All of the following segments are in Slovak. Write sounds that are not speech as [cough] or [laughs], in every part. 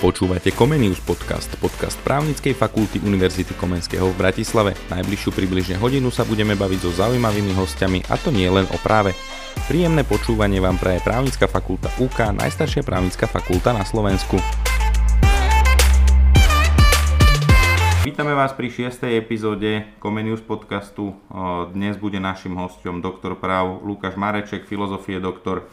Počúvate Comenius podcast, podcast právnickej fakulty Univerzity Komenského v Bratislave. Najbližšiu približne hodinu sa budeme baviť so zaujímavými hostiami a to nie len o práve. Príjemné počúvanie vám praje právnická fakulta UK, najstaršia právnická fakulta na Slovensku. Vítame vás pri 6. epizóde Comenius podcastu. Dnes bude našim hostom doktor práv Lukáš Mareček, filozofie doktor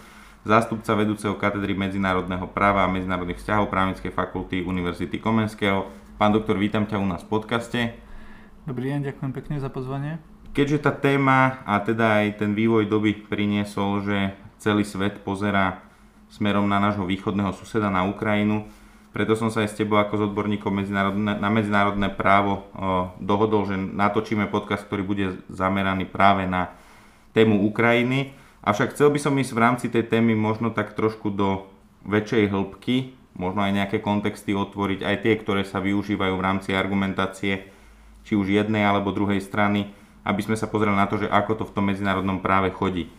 zástupca vedúceho katedry medzinárodného práva a medzinárodných vzťahov právnickej fakulty Univerzity Komenského. Pán doktor, vítam ťa u nás v podcaste. Dobrý deň, ďakujem pekne za pozvanie. Keďže tá téma a teda aj ten vývoj doby priniesol, že celý svet pozerá smerom na nášho východného suseda, na Ukrajinu, preto som sa aj s tebou ako s odborníkom medzinárodné, na medzinárodné právo dohodol, že natočíme podcast, ktorý bude zameraný práve na tému Ukrajiny. Avšak chcel by som ísť v rámci tej témy možno tak trošku do väčšej hĺbky, možno aj nejaké kontexty otvoriť, aj tie, ktoré sa využívajú v rámci argumentácie, či už jednej alebo druhej strany, aby sme sa pozreli na to, že ako to v tom medzinárodnom práve chodí. E,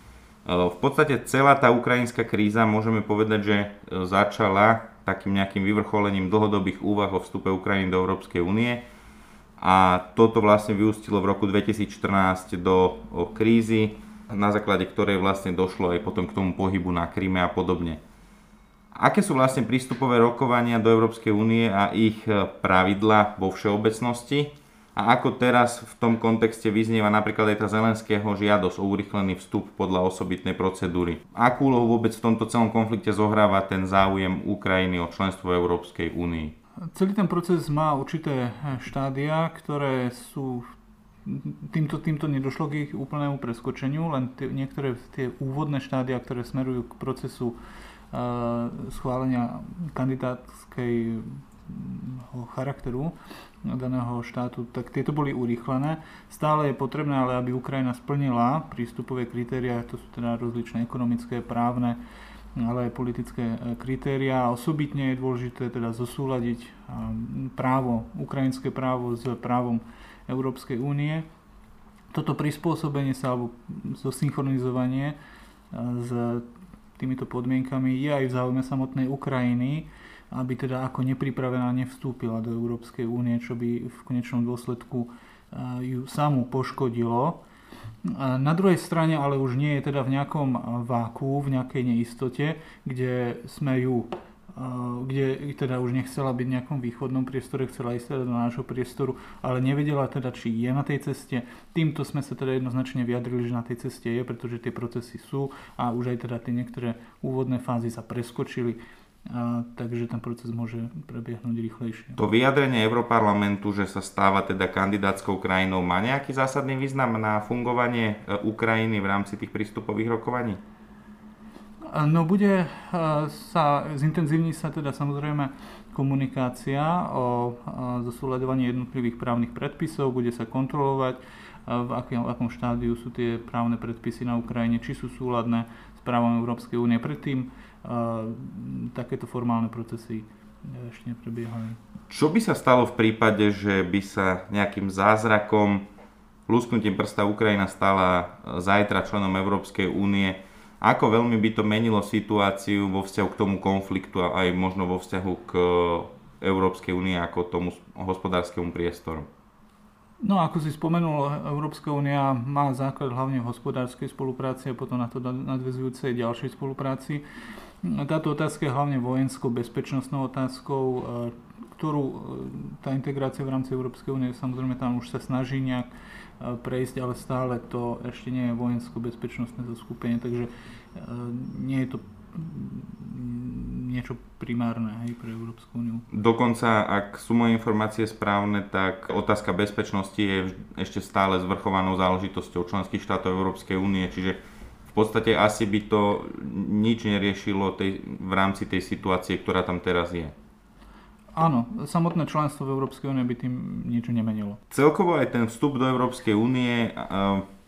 v podstate celá tá ukrajinská kríza môžeme povedať, že e, začala takým nejakým vyvrcholením dlhodobých úvah o vstupe Ukrajiny do Európskej únie a toto vlastne vyústilo v roku 2014 do krízy, na základe ktorej vlastne došlo aj potom k tomu pohybu na Kríme a podobne. Aké sú vlastne prístupové rokovania do Európskej únie a ich e, pravidla vo všeobecnosti? A ako teraz v tom kontexte vyznieva napríklad aj tá Zelenského žiadosť o urychlený vstup podľa osobitnej procedúry? Akú úlohu vôbec v tomto celom konflikte zohráva ten záujem Ukrajiny o členstvo v Európskej únii? Celý ten proces má určité štádia, ktoré sú týmto, týmto nedošlo k ich úplnému preskočeniu, len tie, niektoré tie úvodné štádia, ktoré smerujú k procesu uh, schválenia kandidátskej charakteru daného štátu, tak tieto boli urýchlené. Stále je potrebné, ale aby Ukrajina splnila prístupové kritéria, to sú teda rozličné ekonomické, právne, ale aj politické e, kritéria. Osobitne je dôležité teda zosúľadiť právo, ukrajinské právo s právom Európskej únie. Toto prispôsobenie sa alebo zosynchronizovanie e, s týmito podmienkami je aj v záujme samotnej Ukrajiny, aby teda ako nepripravená nevstúpila do Európskej únie, čo by v konečnom dôsledku e, ju samú poškodilo. Na druhej strane ale už nie je teda v nejakom váku, v nejakej neistote, kde sme ju kde teda už nechcela byť v nejakom východnom priestore, chcela ísť teda do nášho priestoru, ale nevedela teda, či je na tej ceste. Týmto sme sa teda jednoznačne vyjadrili, že na tej ceste je, pretože tie procesy sú a už aj teda tie niektoré úvodné fázy sa preskočili. A, takže ten proces môže prebiehnúť rýchlejšie. To vyjadrenie Európarlamentu, že sa stáva teda kandidátskou krajinou, má nejaký zásadný význam na fungovanie e, Ukrajiny v rámci tých prístupových rokovaní? No bude sa, zintenzívni sa teda samozrejme komunikácia o zosúľadovaní jednotlivých právnych predpisov, bude sa kontrolovať, v akom, v akom štádiu sú tie právne predpisy na Ukrajine, či sú súladné s právom Európskej únie. Predtým takéto formálne procesy ešte neprebiehali. Čo by sa stalo v prípade, že by sa nejakým zázrakom lusknutím prsta Ukrajina stala zajtra členom Európskej únie? Ako veľmi by to menilo situáciu vo vzťahu k tomu konfliktu a aj možno vo vzťahu k Európskej únie ako tomu hospodárskému priestoru? No ako si spomenul, Európska únia má základ hlavne v hospodárskej spolupráci a potom na to nadvezujúcej ďalšej spolupráci. Táto otázka je hlavne vojenskou bezpečnostnou otázkou, e, ktorú e, tá integrácia v rámci Európskej únie samozrejme tam už sa snaží nejak prejsť, ale stále to ešte nie je vojensko-bezpečnostné zoskupenie, takže e, nie je to niečo primárne hej, pre Európsku úniu. Dokonca, ak sú moje informácie správne, tak otázka bezpečnosti je ešte stále zvrchovanou záležitosťou členských štátov Európskej únie, čiže v podstate asi by to nič neriešilo tej, v rámci tej situácie, ktorá tam teraz je. Áno, samotné členstvo v Európskej únie by tým niečo nemenilo. Celkovo aj ten vstup do Európskej únie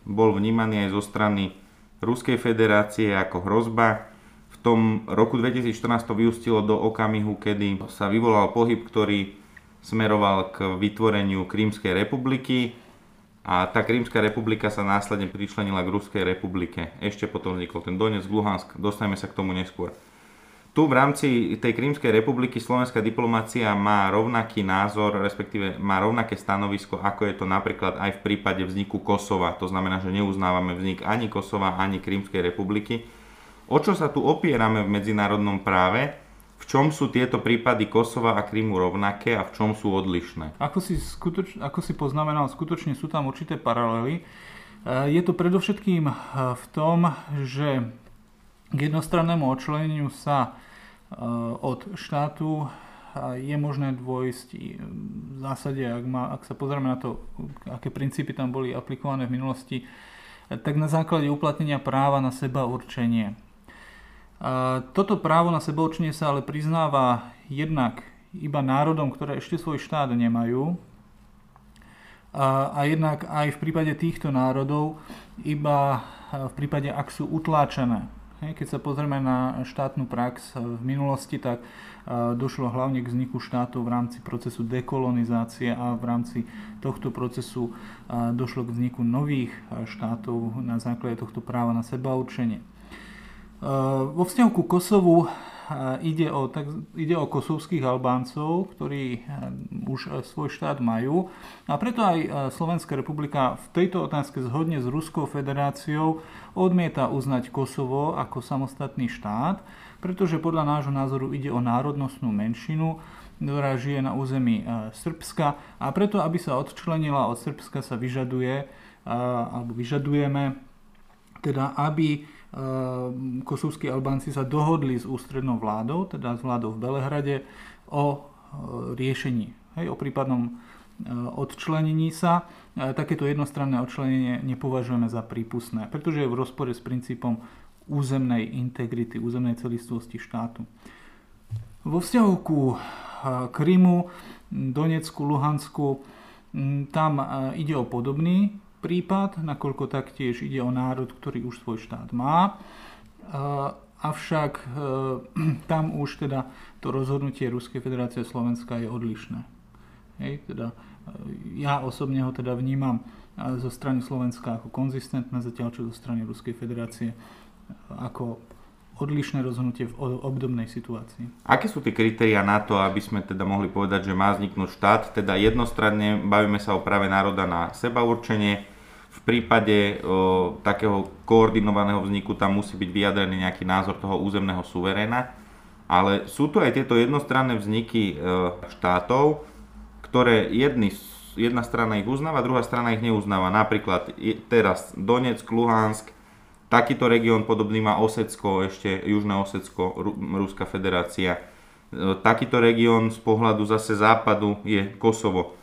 bol vnímaný aj zo strany Ruskej federácie ako hrozba. V tom roku 2014 to vyústilo do okamihu, kedy sa vyvolal pohyb, ktorý smeroval k vytvoreniu Krímskej republiky a tá Krímska republika sa následne pričlenila k Ruskej republike. Ešte potom vznikol ten Donetsk, Luhansk, dostaneme sa k tomu neskôr. Tu v rámci tej Krímskej republiky slovenská diplomácia má rovnaký názor, respektíve má rovnaké stanovisko, ako je to napríklad aj v prípade vzniku Kosova. To znamená, že neuznávame vznik ani Kosova, ani Krímskej republiky. O čo sa tu opierame v medzinárodnom práve? V čom sú tieto prípady Kosova a Krímu rovnaké a v čom sú odlišné? Ako si, skutoč, ako si poznamenal, skutočne sú tam určité paralely. E, je to predovšetkým e, v tom, že k jednostrannému odčleneniu sa eh, od štátu je možné dôjsť v zásade, ak, má, ak sa pozrieme na to, aké princípy tam boli aplikované v minulosti, tak na základe uplatnenia práva na seba určenie. Toto právo na seba určenie sa ale priznáva jednak iba národom, ktoré ešte svoj štát nemajú, a, a jednak aj v prípade týchto národov iba v prípade, ak sú utláčané keď sa pozrieme na štátnu prax v minulosti, tak došlo hlavne k vzniku štátov v rámci procesu dekolonizácie a v rámci tohto procesu došlo k vzniku nových štátov na základe tohto práva na seba určenie. Vo vzťahu ku Kosovu ide o, tak, ide o kosovských Albáncov, ktorí už svoj štát majú a preto aj Slovenská republika v tejto otázke zhodne s Ruskou federáciou odmieta uznať Kosovo ako samostatný štát, pretože podľa nášho názoru ide o národnostnú menšinu, ktorá žije na území Srbska. A preto, aby sa odčlenila od Srbska sa vyžaduje, alebo vyžadujeme, teda aby Ehm, kosovskí Albánci sa dohodli s ústrednou vládou, teda s vládou v Belehrade, o e, riešení, hej, o prípadnom e, odčlenení sa. E, takéto jednostranné odčlenenie nepovažujeme za prípustné, pretože je v rozpore s princípom územnej integrity, územnej celistvosti štátu. Vo vzťahu ku Krymu, Donecku, Luhansku, tam ide o podobný prípad, nakoľko taktiež ide o národ, ktorý už svoj štát má. Avšak e, [clears throat] tam už teda to rozhodnutie Ruskej federácie Slovenska je odlišné. Hej, teda, e, ja osobne ho teda vnímam e, zo strany Slovenska ako konzistentné, zatiaľ čo zo strany Ruskej federácie ako odlišné rozhodnutie v obdobnej situácii. Aké sú tie kritéria na to, aby sme teda mohli povedať, že má vzniknúť štát? Teda jednostranne bavíme sa o práve národa na seba určenie, v prípade o, takého koordinovaného vzniku tam musí byť vyjadrený nejaký názor toho územného suveréna, ale sú tu aj tieto jednostranné vzniky e, štátov, ktoré jedny, jedna strana ich uznáva, druhá strana ich neuznáva. Napríklad teraz Donetsk, Luhansk, takýto región podobný má Osecko, ešte Južné Osecko, Ruská federácia. E, takýto región z pohľadu zase západu je Kosovo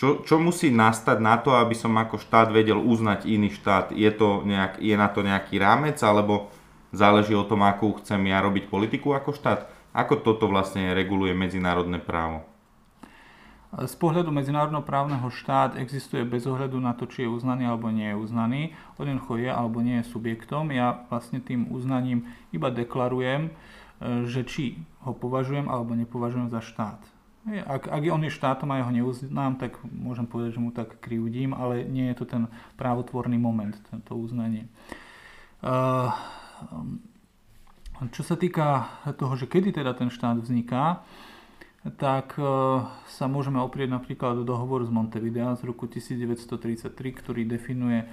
čo, čo musí nastať na to, aby som ako štát vedel uznať iný štát? Je, to nejak, je na to nejaký rámec, alebo záleží o tom, akú chcem ja robiť politiku ako štát? Ako toto vlastne reguluje medzinárodné právo? Z pohľadu medzinárodného právneho štát existuje bez ohľadu na to, či je uznaný alebo nie je uznaný. Jednoducho je alebo nie je subjektom. Ja vlastne tým uznaním iba deklarujem, e, že či ho považujem alebo nepovažujem za štát. Ak, ak on je štátom a ja ho neuznám, tak môžem povedať, že mu tak krivdím, ale nie je to ten právotvorný moment, to uznanie. Uh, čo sa týka toho, že kedy teda ten štát vzniká, tak e, sa môžeme oprieť napríklad do dohovoru z Montevidea z roku 1933, ktorý definuje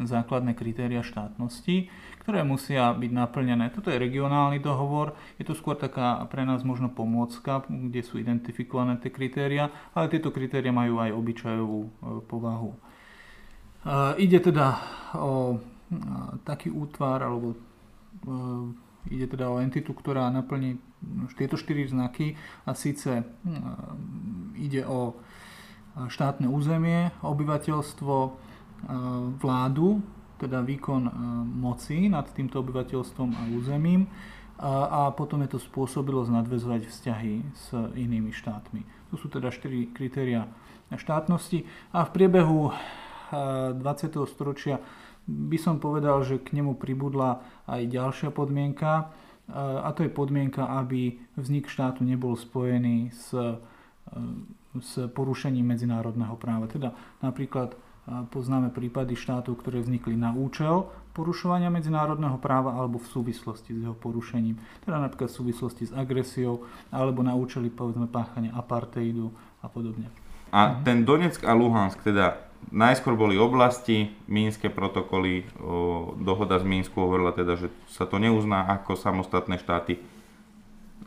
základné kritéria štátnosti, ktoré musia byť naplnené. Toto je regionálny dohovor, je to skôr taká pre nás možno pomôcka, kde sú identifikované tie kritéria, ale tieto kritéria majú aj obyčajovú e, povahu. E, ide teda o taký útvar, alebo ide teda o entitu, ktorá naplní tieto štyri znaky a síce hm, ide o štátne územie, obyvateľstvo, vládu, teda výkon moci nad týmto obyvateľstvom a územím a, potom je to spôsobilosť nadvezovať vzťahy s inými štátmi. To sú teda štyri kritéria štátnosti a v priebehu 20. storočia by som povedal, že k nemu pribudla aj ďalšia podmienka, a to je podmienka, aby vznik štátu nebol spojený s, s porušením medzinárodného práva. Teda napríklad Poznáme prípady štátov, ktoré vznikli na účel porušovania medzinárodného práva alebo v súvislosti s jeho porušením. Teda napríklad v súvislosti s agresiou alebo na účely povedzme páchania apartheidu a podobne. A ten Donetsk a Luhansk, teda najskôr boli oblasti, Mínske protokoly, o, dohoda z Mínsku hovorila teda, že sa to neuzná ako samostatné štáty.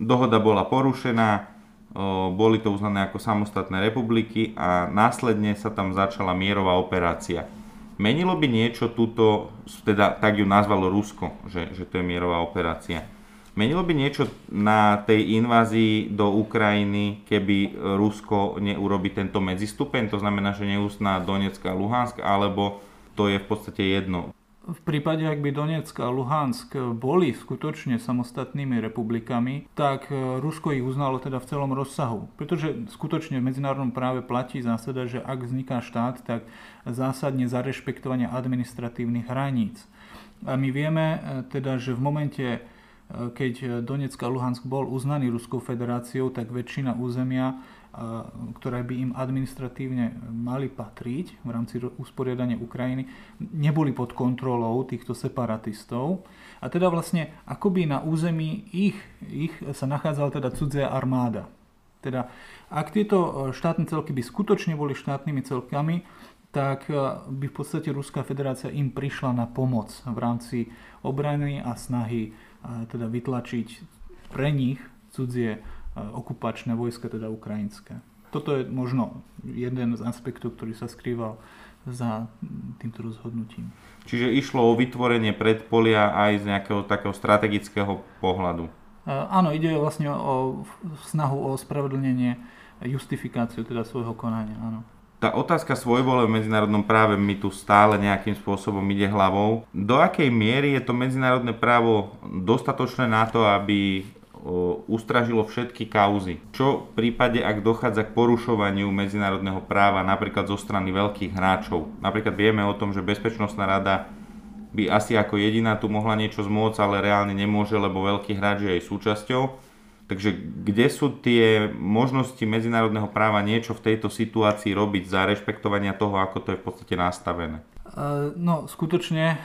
Dohoda bola porušená, o, boli to uznané ako samostatné republiky a následne sa tam začala mierová operácia. Menilo by niečo túto, teda tak ju nazvalo Rusko, že, že to je mierová operácia. Menilo by niečo na tej invázii do Ukrajiny, keby Rusko neurobi tento medzistupeň? To znamená, že neuzná Donetsk a Luhansk, alebo to je v podstate jedno? V prípade, ak by Donetsk a Luhansk boli skutočne samostatnými republikami, tak e, Rusko ich uznalo teda v celom rozsahu. Pretože skutočne v medzinárodnom práve platí zásada, že ak vzniká štát, tak zásadne za rešpektovanie administratívnych hraníc. A my vieme e, teda, že v momente, keď Donetsk a Luhansk bol uznaný Ruskou federáciou, tak väčšina územia ktoré by im administratívne mali patriť v rámci usporiadania Ukrajiny, neboli pod kontrolou týchto separatistov. A teda vlastne akoby na území ich, ich sa nachádzala teda cudzia armáda. Teda ak tieto e, štátne celky by skutočne boli štátnymi celkami, tak e, by v podstate Ruská federácia im prišla na pomoc v rámci obrany a snahy e, teda vytlačiť pre nich cudzie okupačné vojska, teda ukrajinské. Toto je možno jeden z aspektov, ktorý sa skrýval za týmto rozhodnutím. Čiže išlo o vytvorenie predpolia aj z nejakého takého strategického pohľadu. Áno, ide vlastne o snahu o spravedlnenie, justifikáciu teda svojho konania, áno. Tá otázka svojvole v medzinárodnom práve mi tu stále nejakým spôsobom ide hlavou. Do akej miery je to medzinárodné právo dostatočné na to, aby ustražilo všetky kauzy. Čo v prípade, ak dochádza k porušovaniu medzinárodného práva napríklad zo strany veľkých hráčov? Napríklad vieme o tom, že Bezpečnostná rada by asi ako jediná tu mohla niečo zmôcť, ale reálne nemôže, lebo veľký hráč je jej súčasťou. Takže kde sú tie možnosti medzinárodného práva niečo v tejto situácii robiť za rešpektovania toho, ako to je v podstate nastavené? No, skutočne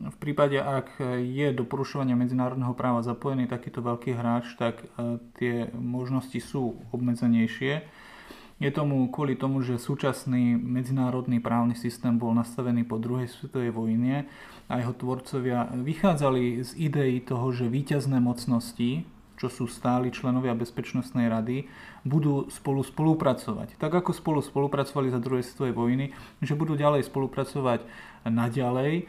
v prípade, ak je do porušovania medzinárodného práva zapojený takýto veľký hráč, tak e, tie možnosti sú obmedzenejšie. Je tomu kvôli tomu, že súčasný medzinárodný právny systém bol nastavený po druhej svetovej vojne a jeho tvorcovia vychádzali z ideí toho, že víťazné mocnosti, čo sú stáli členovia Bezpečnostnej rady, budú spolu spolupracovať. Tak ako spolu spolupracovali za druhej svetovej vojny, že budú ďalej spolupracovať naďalej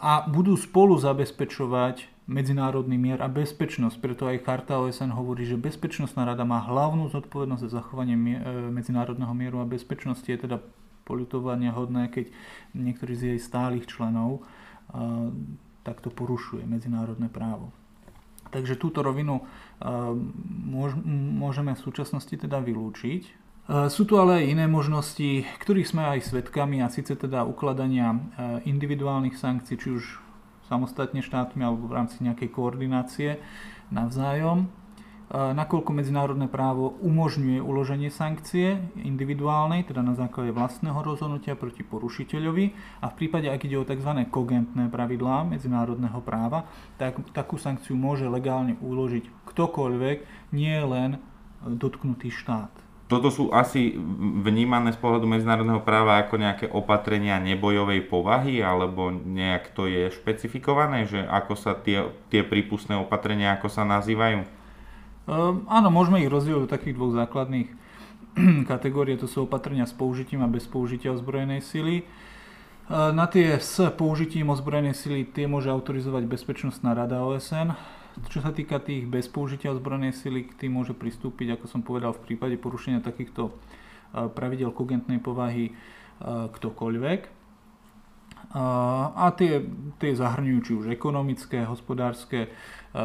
a budú spolu zabezpečovať medzinárodný mier a bezpečnosť. Preto aj Charta OSN hovorí, že Bezpečnostná rada má hlavnú zodpovednosť za zachovanie e, medzinárodného mieru a bezpečnosti. Je teda poľutovania hodné, keď niektorý z jej stálych členov takto porušuje medzinárodné právo. Takže túto rovinu môžeme v súčasnosti teda vylúčiť E, sú tu ale aj iné možnosti, ktorých sme aj svetkami a síce teda ukladania e, individuálnych sankcií, či už samostatne štátmi alebo v rámci nejakej koordinácie navzájom. Nakoľko medzinárodné právo umožňuje uloženie sankcie individuálnej, teda na základe vlastného rozhodnutia proti porušiteľovi a v prípade, ak ide o tzv. kogentné pravidlá medzinárodného práva, tak takú sankciu môže legálne uložiť ktokoľvek, nie len dotknutý štát toto sú asi vnímané z pohľadu medzinárodného práva ako nejaké opatrenia nebojovej povahy, alebo nejak to je špecifikované, že ako sa tie, tie prípustné opatrenia, ako sa nazývajú? Um, áno, môžeme ich rozdielovať do takých dvoch základných [clears throat] kategórií. To sú opatrenia s použitím a bez použitia ozbrojenej sily. Ehm, na tie s použitím ozbrojenej sily tie môže autorizovať Bezpečnostná rada OSN čo sa týka tých bez použitia ozbrojenej sily, k tým môže pristúpiť, ako som povedal, v prípade porušenia takýchto pravidel kogentnej povahy ktokoľvek. A tie, tie zahrňujú či už ekonomické, hospodárske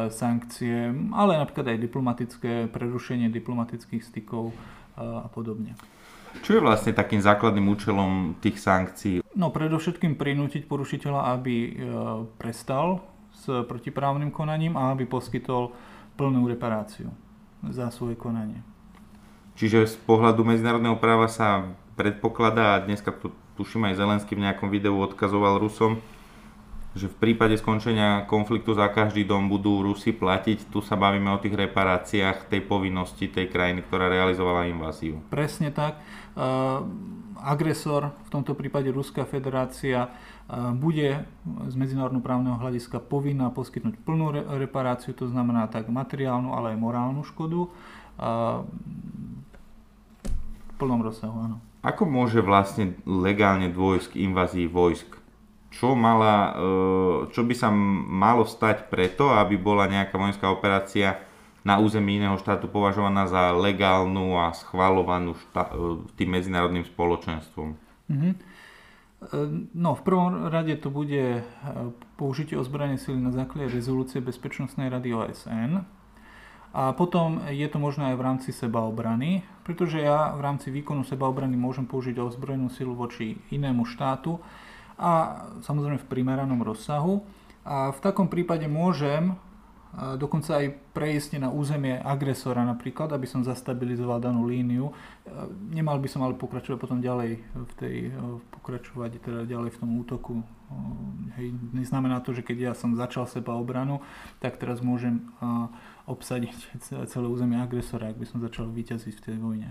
sankcie, ale napríklad aj diplomatické, prerušenie diplomatických stykov a podobne. Čo je vlastne takým základným účelom tých sankcií? No predovšetkým prinútiť porušiteľa, aby e, prestal s protiprávnym konaním a aby poskytol plnú reparáciu za svoje konanie. Čiže z pohľadu medzinárodného práva sa predpokladá, a dneska tu tuším aj Zelensky v nejakom videu odkazoval Rusom, že v prípade skončenia konfliktu za každý dom budú Rusi platiť. Tu sa bavíme o tých reparáciách tej povinnosti tej krajiny, ktorá realizovala inváziu. Presne tak. Uh, agresor, v tomto prípade Ruská federácia, uh, bude z medzinárodnoprávneho hľadiska povinná poskytnúť plnú re- reparáciu, to znamená tak materiálnu, ale aj morálnu škodu. Uh, v plnom rozsahu, áno. Ako môže vlastne legálne dôjsť k invázii vojsk? čo, mala, e, čo by sa malo stať preto, aby bola nejaká vojenská operácia na území iného štátu považovaná za legálnu a schvalovanú štá, e, tým medzinárodným spoločenstvom? Mm-hmm. No, v prvom rade to bude použitie ozbrojenej sily na základe rezolúcie Bezpečnostnej rady OSN. A potom je to možné aj v rámci sebaobrany, pretože ja v rámci výkonu sebaobrany môžem použiť ozbrojenú silu voči inému štátu, a samozrejme v primeranom rozsahu. A v takom prípade môžem dokonca aj prejsť na územie agresora napríklad, aby som zastabilizoval danú líniu. Nemal by som ale pokračovať potom ďalej v tej, pokračovať teda ďalej v tom útoku. Hej, neznamená to, že keď ja som začal seba obranu, tak teraz môžem obsadiť celé územie agresora, ak by som začal vyťaziť v tej vojne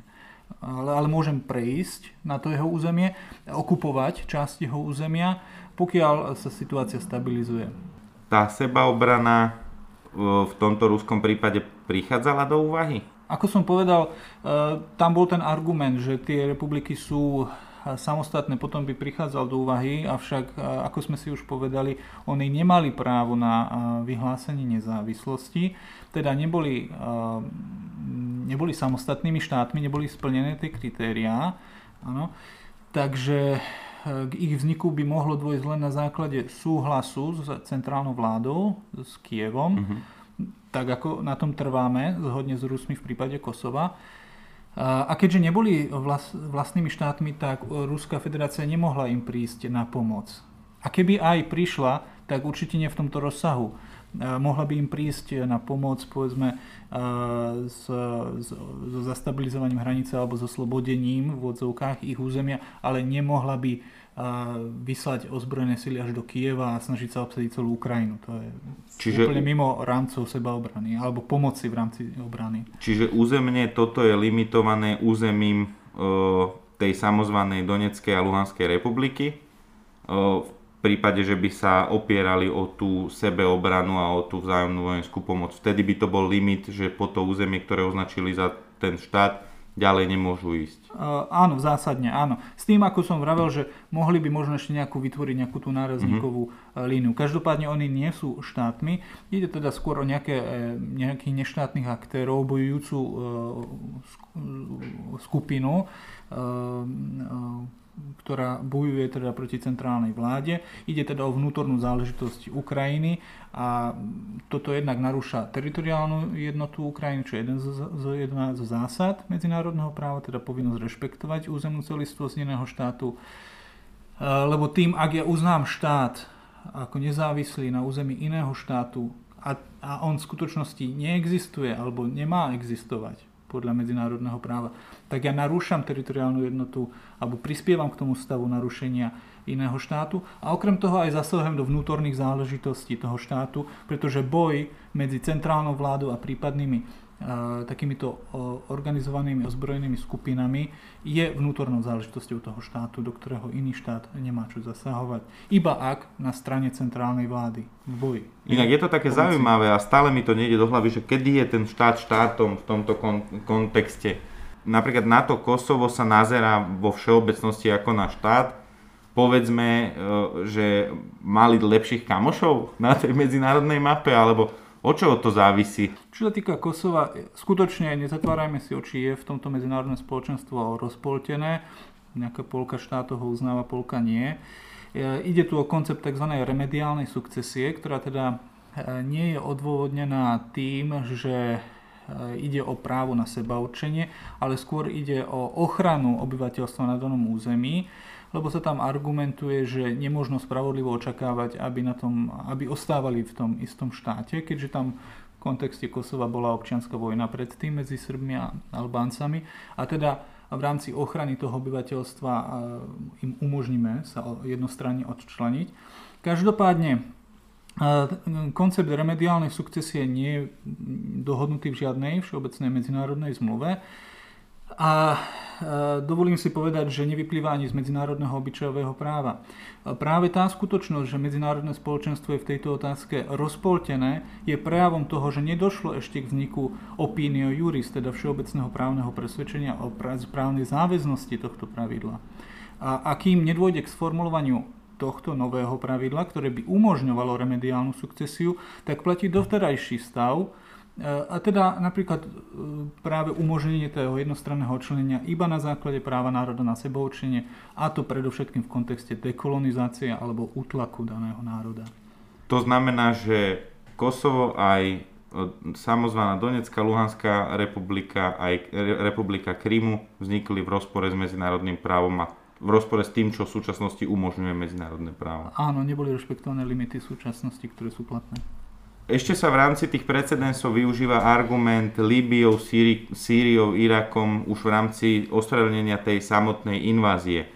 ale, ale môžem prejsť na to jeho územie, okupovať časť jeho územia, pokiaľ sa situácia stabilizuje. Tá sebaobrana e, v tomto ruskom prípade prichádzala do úvahy? Ako som povedal, e, tam bol ten argument, že tie republiky sú samostatné, potom by prichádzal do úvahy, avšak, ako sme si už povedali, oni nemali právo na vyhlásenie nezávislosti, teda neboli, neboli samostatnými štátmi, neboli splnené tie kritériá. Áno. Takže k ich vzniku by mohlo dôjsť len na základe súhlasu s centrálnou vládou, s Kievom, mm-hmm. tak ako na tom trváme, zhodne s Rusmi v prípade Kosova. A keďže neboli vlastnými štátmi, tak Ruská federácia nemohla im prísť na pomoc. A keby aj prišla, tak určite nie v tomto rozsahu. Mohla by im prísť na pomoc, povedzme, s, so zastabilizovaním hranice alebo so slobodením v odzovkách ich územia, ale nemohla by vyslať ozbrojené sily až do Kieva a snažiť sa obsadiť celú Ukrajinu. To je Čiže... úplne mimo rámcov sebaobrany alebo pomoci v rámci obrany. Čiže územne toto je limitované územím e, tej samozvanej Doneckej a Luhanskej republiky. E, v prípade, že by sa opierali o tú sebeobranu a o tú vzájomnú vojenskú pomoc. Vtedy by to bol limit, že po to územie, ktoré označili za ten štát, ďalej nemôžu ísť. Uh, áno, zásadne áno. S tým, ako som vravel, že mohli by možno ešte nejakú vytvoriť nejakú tú nárazníkovú uh-huh. líniu. Každopádne oni nie sú štátmi. Ide teda skôr o nejaké, e, nejakých neštátnych aktérov, bojujúcu uh, skupinu. Uh, uh, ktorá bojuje teda proti centrálnej vláde. Ide teda o vnútornú záležitosť Ukrajiny a toto jednak narúša teritoriálnu jednotu Ukrajiny, čo je jeden z, z, jedna zo zásad medzinárodného práva, teda povinnosť rešpektovať územnú celistvosť iného štátu. E, lebo tým, ak ja uznám štát ako nezávislý na území iného štátu a, a on v skutočnosti neexistuje alebo nemá existovať, podľa medzinárodného práva, tak ja narúšam teritoriálnu jednotu alebo prispievam k tomu stavu narušenia iného štátu. A okrem toho aj zasahujem do vnútorných záležitostí toho štátu, pretože boj medzi centrálnou vládou a prípadnými takýmito organizovanými ozbrojenými skupinami je vnútornou záležitosťou toho štátu, do ktorého iný štát nemá čo zasahovať. Iba ak na strane centrálnej vlády v boji. Inak je to také Pomoci. zaujímavé a stále mi to nejde do hlavy, že kedy je ten štát štátom v tomto kon- kontexte. Napríklad na to Kosovo sa nazerá vo všeobecnosti ako na štát, povedzme, e, že mali lepších kamošov na tej medzinárodnej mape, alebo O čo to závisí? Čo sa týka Kosova, skutočne nezatvárajme si oči, je v tomto medzinárodné spoločenstvo rozpoltené. Nejaká polka štátov ho uznáva, polka nie. E, ide tu o koncept tzv. remediálnej sukcesie, ktorá teda e, nie je odôvodnená tým, že e, ide o právo na seba určenie, ale skôr ide o ochranu obyvateľstva na danom území lebo sa tam argumentuje, že nemôžno spravodlivo očakávať, aby, na tom, aby ostávali v tom istom štáte, keďže tam v kontexte Kosova bola občianská vojna predtým medzi Srbmi a Albáncami. A teda v rámci ochrany toho obyvateľstva im umožníme sa jednostranne odčleniť. Každopádne koncept remediálnej sukcesie nie je dohodnutý v žiadnej všeobecnej medzinárodnej zmluve. A dovolím si povedať, že nevyplýva ani z medzinárodného obyčajového práva. Práve tá skutočnosť, že medzinárodné spoločenstvo je v tejto otázke rozpoltené, je prejavom toho, že nedošlo ešte k vzniku opinio juris, teda všeobecného právneho presvedčenia o právnej záväznosti tohto pravidla. A akým nedôjde k sformulovaniu tohto nového pravidla, ktoré by umožňovalo remediálnu sukcesiu, tak platí dovterajší stav, a teda napríklad e, práve umožnenie toho jednostranného odčlenenia iba na základe práva národa na seboučenie a to predovšetkým v kontexte dekolonizácie alebo útlaku daného národa. To znamená, že Kosovo aj e, samozvaná Donetská, Luhanská republika aj republika Krymu vznikli v rozpore s medzinárodným právom a v rozpore s tým, čo v súčasnosti umožňuje medzinárodné právo. Áno, neboli rešpektované limity súčasnosti, ktoré sú platné. Ešte sa v rámci tých precedensov využíva argument Líbiou, Sýri- Sýriou, Irakom už v rámci ospravedlnenia tej samotnej invázie. E,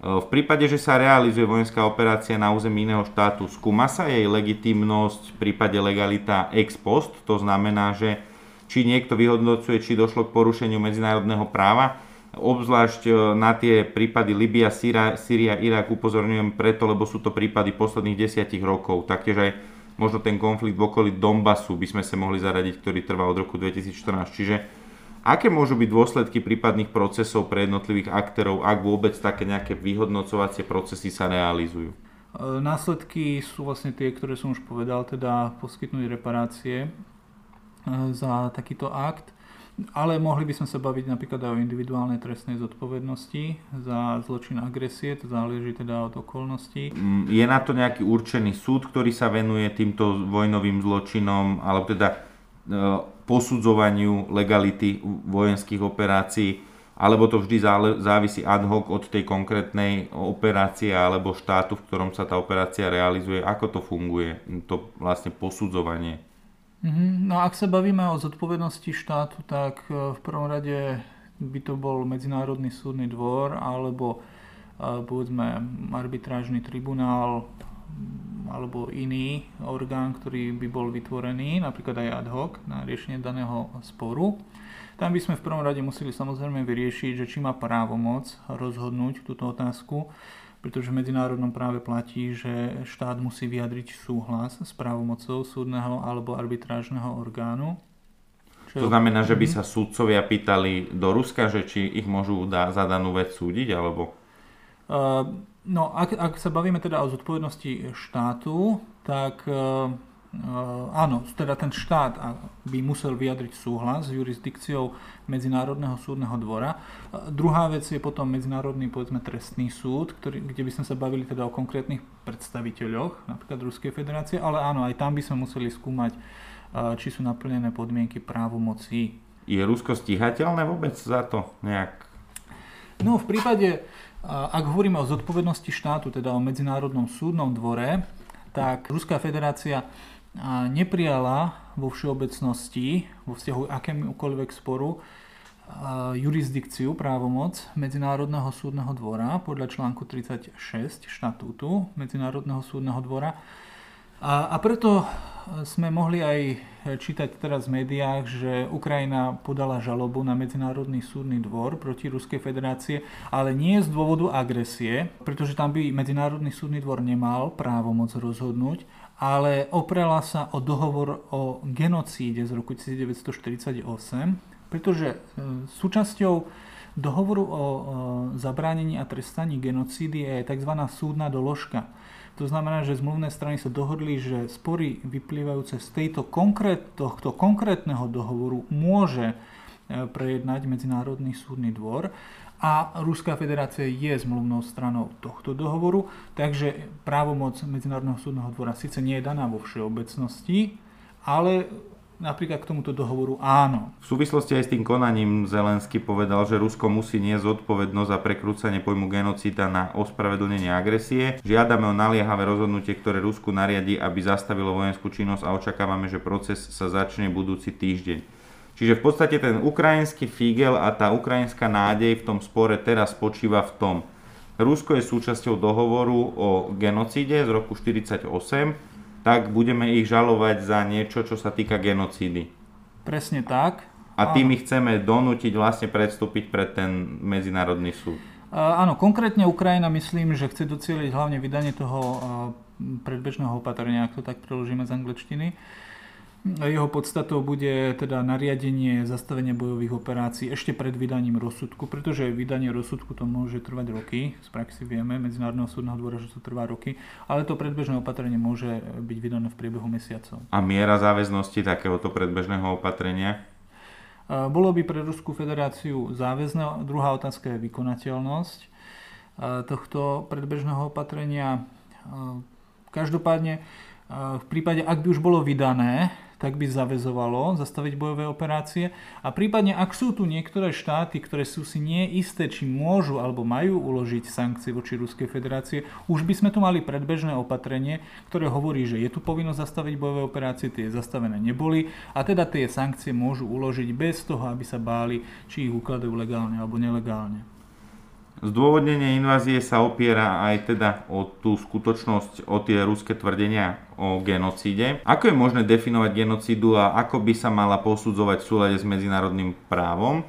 v prípade, že sa realizuje vojenská operácia na území iného štátu, skúma sa jej legitimnosť v prípade legalita ex post, to znamená, že či niekto vyhodnocuje, či došlo k porušeniu medzinárodného práva. Obzvlášť e, na tie prípady Libia, Sýria, Irak upozorňujem preto, lebo sú to prípady posledných desiatich rokov. Taktiež aj možno ten konflikt v okolí Donbasu by sme sa mohli zaradiť, ktorý trvá od roku 2014. Čiže aké môžu byť dôsledky prípadných procesov pre jednotlivých aktérov, ak vôbec také nejaké vyhodnocovacie procesy sa realizujú? E, následky sú vlastne tie, ktoré som už povedal, teda poskytnúť reparácie e, za takýto akt ale mohli by sme sa baviť napríklad aj o individuálnej trestnej zodpovednosti za zločin agresie, to záleží teda od okolností. Mm, je na to nejaký určený súd, ktorý sa venuje týmto vojnovým zločinom, alebo teda e, posudzovaniu legality vojenských operácií, alebo to vždy závisí ad hoc od tej konkrétnej operácie alebo štátu, v ktorom sa tá operácia realizuje. Ako to funguje, to vlastne posudzovanie? Mhm. No ak sa bavíme o zodpovednosti štátu, tak e, v prvom rade by to bol Medzinárodný súdny dvor alebo e, povedzme arbitrážny tribunál alebo iný orgán, ktorý by bol vytvorený, napríklad aj ad hoc na riešenie daného sporu. Tam by sme v prvom rade museli samozrejme vyriešiť, že či má právomoc rozhodnúť túto otázku pretože v medzinárodnom práve platí, že štát musí vyjadriť súhlas s právomocou súdneho alebo arbitrážneho orgánu. Čo to znamená, že by mhm. sa súdcovia pýtali do Ruska, že či ich môžu dá, za danú vec súdiť, alebo? Uh, no, ak, ak sa bavíme teda o zodpovednosti štátu, tak uh, áno, teda ten štát by musel vyjadriť súhlas s jurisdikciou Medzinárodného súdneho dvora. Druhá vec je potom Medzinárodný povedzme trestný súd, ktorý, kde by sme sa bavili teda o konkrétnych predstaviteľoch, napríklad Ruskej federácie, ale áno, aj tam by sme museli skúmať, či sú naplnené podmienky právomocí. Je Rusko stíhateľné vôbec za to nejak? No v prípade, ak hovoríme o zodpovednosti štátu, teda o Medzinárodnom súdnom dvore, tak Ruská federácia neprijala vo všeobecnosti, vo vzťahu akémukoľvek sporu, jurisdikciu, právomoc Medzinárodného súdneho dvora podľa článku 36 štatútu Medzinárodného súdneho dvora. A, a preto sme mohli aj čítať teraz v médiách, že Ukrajina podala žalobu na Medzinárodný súdny dvor proti Ruskej federácie, ale nie z dôvodu agresie, pretože tam by Medzinárodný súdny dvor nemal právomoc rozhodnúť, ale oprela sa o dohovor o genocíde z roku 1948, pretože e, súčasťou dohovoru o zabránení a trestaní genocídy je tzv. súdna doložka. To znamená, že zmluvné strany sa dohodli, že spory vyplývajúce z tejto konkrét, tohto konkrétneho dohovoru môže e, prejednať Medzinárodný súdny dvor a Ruská federácia je zmluvnou stranou tohto dohovoru, takže právomoc Medzinárodného súdneho dvora síce nie je daná vo všeobecnosti, ale napríklad k tomuto dohovoru áno. V súvislosti aj s tým konaním Zelensky povedal, že Rusko musí niesť zodpovednosť za prekrúcanie pojmu genocída na ospravedlnenie agresie. Žiadame o naliehavé rozhodnutie, ktoré Rusku nariadi, aby zastavilo vojenskú činnosť a očakávame, že proces sa začne budúci týždeň. Čiže v podstate ten ukrajinský figel a tá ukrajinská nádej v tom spore teraz spočíva v tom. Rusko je súčasťou dohovoru o genocíde z roku 1948, tak budeme ich žalovať za niečo, čo sa týka genocídy. Presne tak. A tým ich chceme donútiť vlastne predstúpiť pred ten medzinárodný súd. Áno, konkrétne Ukrajina myslím, že chce docieliť hlavne vydanie toho predbežného opatrenia, ak to tak preložíme z angličtiny. Jeho podstatou bude teda nariadenie zastavenia bojových operácií ešte pred vydaním rozsudku, pretože vydanie rozsudku to môže trvať roky, z praxi vieme, Medzinárodného súdneho dvora, že to trvá roky, ale to predbežné opatrenie môže byť vydané v priebehu mesiacov. A miera záväznosti takéhoto predbežného opatrenia? Bolo by pre Ruskú federáciu záväzné. Druhá otázka je vykonateľnosť tohto predbežného opatrenia. Každopádne v prípade, ak by už bolo vydané, tak by zavezovalo zastaviť bojové operácie. A prípadne, ak sú tu niektoré štáty, ktoré sú si nie isté, či môžu alebo majú uložiť sankcie voči Ruskej federácie, už by sme tu mali predbežné opatrenie, ktoré hovorí, že je tu povinnosť zastaviť bojové operácie, tie zastavené neboli a teda tie sankcie môžu uložiť bez toho, aby sa báli, či ich ukladajú legálne alebo nelegálne. Zdôvodnenie invázie sa opiera aj teda o tú skutočnosť, o tie ruské tvrdenia o genocíde. Ako je možné definovať genocídu a ako by sa mala posudzovať v súlade s medzinárodným právom?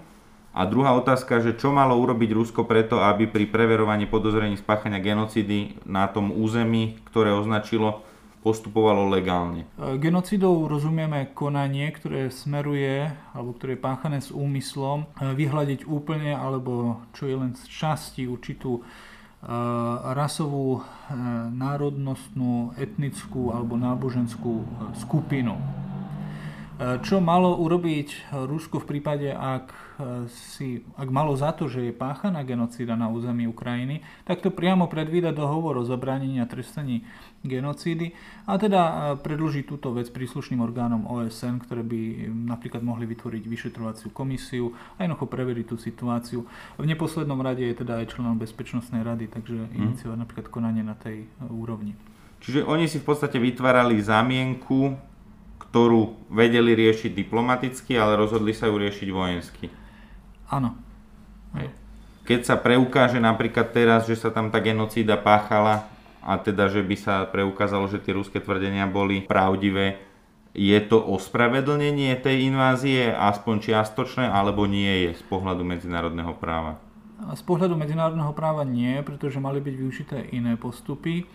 A druhá otázka, že čo malo urobiť Rusko preto, aby pri preverovaní podozrení spáchania genocídy na tom území, ktoré označilo postupovalo legálne. E, genocidou rozumieme konanie, ktoré smeruje, alebo ktoré je páchané s úmyslom e, vyhľadiť úplne, alebo čo je len z časti určitú e, rasovú, národnostnú, etnickú alebo náboženskú skupinu. Čo malo urobiť Rusko v prípade, ak, si, ak malo za to, že je páchaná genocída na území Ukrajiny, tak to priamo predvída dohovor o zabránení a trestaní genocídy a teda predlžiť túto vec príslušným orgánom OSN, ktoré by napríklad mohli vytvoriť vyšetrovaciu komisiu a jednoducho preveriť tú situáciu. V neposlednom rade je teda aj členom Bezpečnostnej rady, takže mm. iniciovať napríklad konanie na tej úrovni. Čiže oni si v podstate vytvárali zámienku ktorú vedeli riešiť diplomaticky, ale rozhodli sa ju riešiť vojensky. Áno. Keď sa preukáže napríklad teraz, že sa tam tá genocída páchala a teda, že by sa preukázalo, že tie ruské tvrdenia boli pravdivé, je to ospravedlnenie tej invázie aspoň čiastočné, alebo nie je z pohľadu medzinárodného práva? Z pohľadu medzinárodného práva nie, pretože mali byť využité iné postupy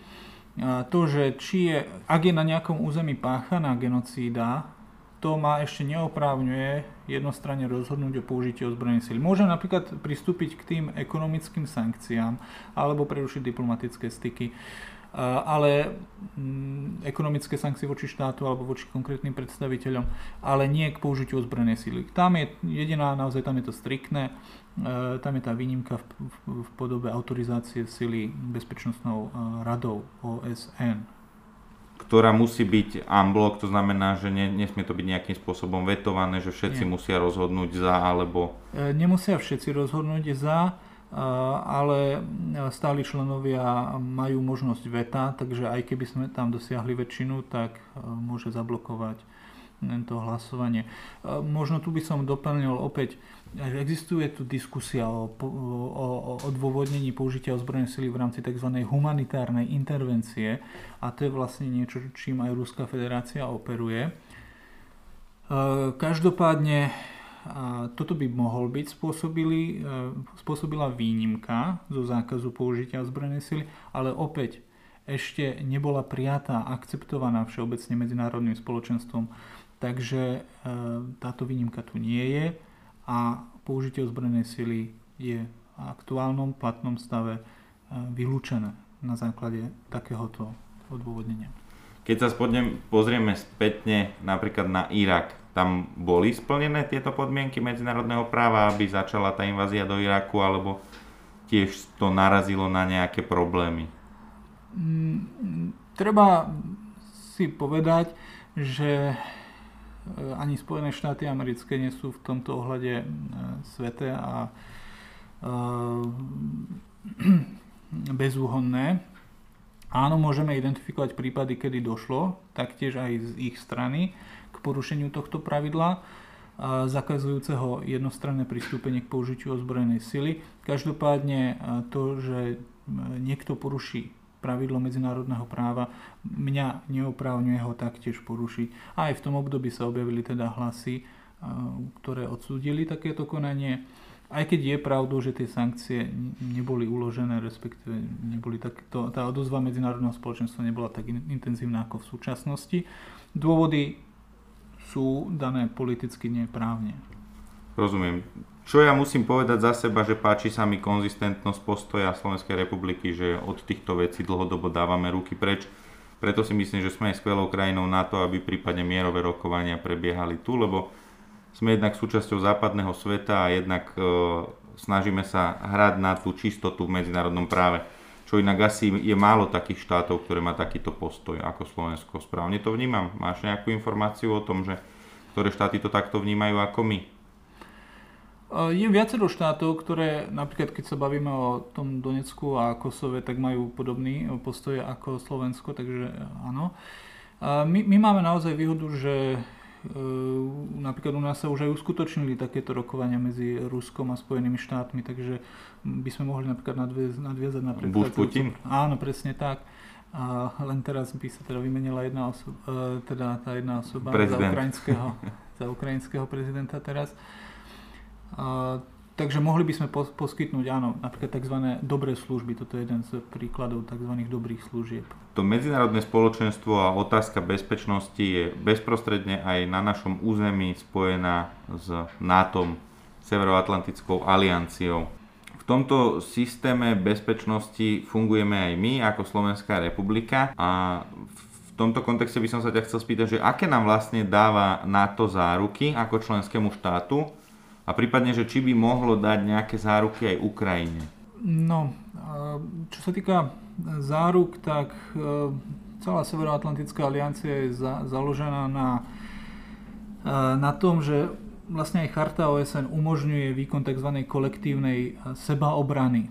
to, že či je, ak je na nejakom území páchaná genocída, to ma ešte neoprávňuje jednostranne rozhodnúť o použití ozbrojenej sily. Môžem napríklad pristúpiť k tým ekonomickým sankciám alebo prerušiť diplomatické styky ale mm, ekonomické sankcie voči štátu alebo voči konkrétnym predstaviteľom, ale nie k použitiu ozbrojenej síly. Tam je jediná, naozaj tam je to striktné, tam je tá výnimka v, v, v podobe autorizácie sily Bezpečnostnou e, radou OSN ktorá musí byť unblock, to znamená, že ne, nesmie to byť nejakým spôsobom vetované, že všetci Nie. musia rozhodnúť za, alebo... E, nemusia všetci rozhodnúť za, ale stáli členovia majú možnosť veta, takže aj keby sme tam dosiahli väčšinu, tak môže zablokovať to hlasovanie. Možno tu by som doplnil opäť, existuje tu diskusia o, o, o odôvodnení použitia ozbrojenej sily v rámci tzv. humanitárnej intervencie a to je vlastne niečo, čím aj Ruská federácia operuje. Každopádne a toto by mohol byť spôsobili, e, spôsobila výnimka zo zákazu použitia zbrojnej sily, ale opäť ešte nebola prijatá, akceptovaná všeobecne medzinárodným spoločenstvom, takže e, táto výnimka tu nie je a použitie ozbrojenej sily je v aktuálnom platnom stave e, vylúčené na základe takéhoto odôvodnenia. Keď sa pozrieme spätne napríklad na Irak, tam boli splnené tieto podmienky medzinárodného práva, aby začala tá invázia do Iraku, alebo tiež to narazilo na nejaké problémy? Mm, treba si povedať, že ani Spojené štáty americké nie sú v tomto ohľade e, svete a e, [clears throat] bezúhonné. Áno, môžeme identifikovať prípady, kedy došlo, taktiež aj z ich strany k porušeniu tohto pravidla. zakazujúceho jednostranné pristúpenie k použitiu ozbrojenej sily. Každopádne to, že niekto poruší pravidlo medzinárodného práva, mňa neoprávňuje ho taktiež porušiť. A aj v tom období sa objavili teda hlasy, ktoré odsúdili takéto konanie. Aj keď je pravdou, že tie sankcie neboli uložené, respektíve neboli tak, to, tá odozva medzinárodného spoločenstva nebola tak intenzívna ako v súčasnosti. Dôvody sú dané politicky neprávne. Rozumiem. Čo ja musím povedať za seba, že páči sa mi konzistentnosť postoja Slovenskej republiky, že od týchto vecí dlhodobo dávame ruky preč. Preto si myslím, že sme aj skvelou krajinou na to, aby prípadne mierové rokovania prebiehali tu, lebo sme jednak súčasťou západného sveta a jednak e, snažíme sa hrať na tú čistotu v medzinárodnom práve. Čo inak asi je málo takých štátov, ktoré má takýto postoj ako Slovensko. Správne to vnímam? Máš nejakú informáciu o tom, že ktoré štáty to takto vnímajú ako my? Je viacero štátov, ktoré napríklad keď sa bavíme o tom Donecku a Kosove, tak majú podobný postoj ako Slovensko, takže áno. My, my máme naozaj výhodu, že napríklad u nás sa už aj uskutočnili takéto rokovania medzi Ruskom a Spojenými štátmi, takže by sme mohli napríklad nadviazať na Bush Putin? Áno, presne tak. A len teraz by sa teda vymenila jedna osoba, teda tá jedna osoba za ukrajinského, za ukrajinského prezidenta teraz. A, takže mohli by sme poskytnúť, áno, napríklad tzv. dobré služby. Toto je jeden z príkladov tzv. dobrých služieb. To medzinárodné spoločenstvo a otázka bezpečnosti je bezprostredne aj na našom území spojená s NATO, Severoatlantickou alianciou. V tomto systéme bezpečnosti fungujeme aj my ako Slovenská republika a v tomto kontexte by som sa ťa chcel spýtať, že aké nám vlastne dáva NATO záruky ako členskému štátu a prípadne, že či by mohlo dať nejaké záruky aj Ukrajine. No, čo sa týka záruk, tak e, celá Severoatlantická aliancia je za, založená na, e, na tom, že vlastne aj charta OSN umožňuje výkon tzv. kolektívnej e, sebaobrany.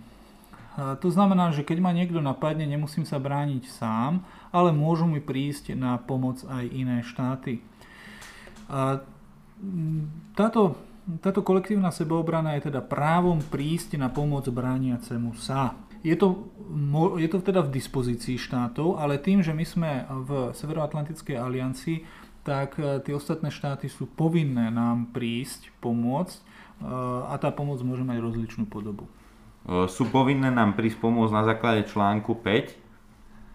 To znamená, že keď ma niekto napadne, nemusím sa brániť sám, ale môžu mi prísť na pomoc aj iné štáty. Táto táto kolektívna sebeobrana je teda právom prísť na pomoc brániacemu sa. Je to, je to teda v dispozícii štátov, ale tým, že my sme v Severoatlantickej aliancii, tak e, tie ostatné štáty sú povinné nám prísť, pomôcť e, a tá pomoc môže mať rozličnú podobu. E, sú povinné nám prísť pomôcť na základe článku 5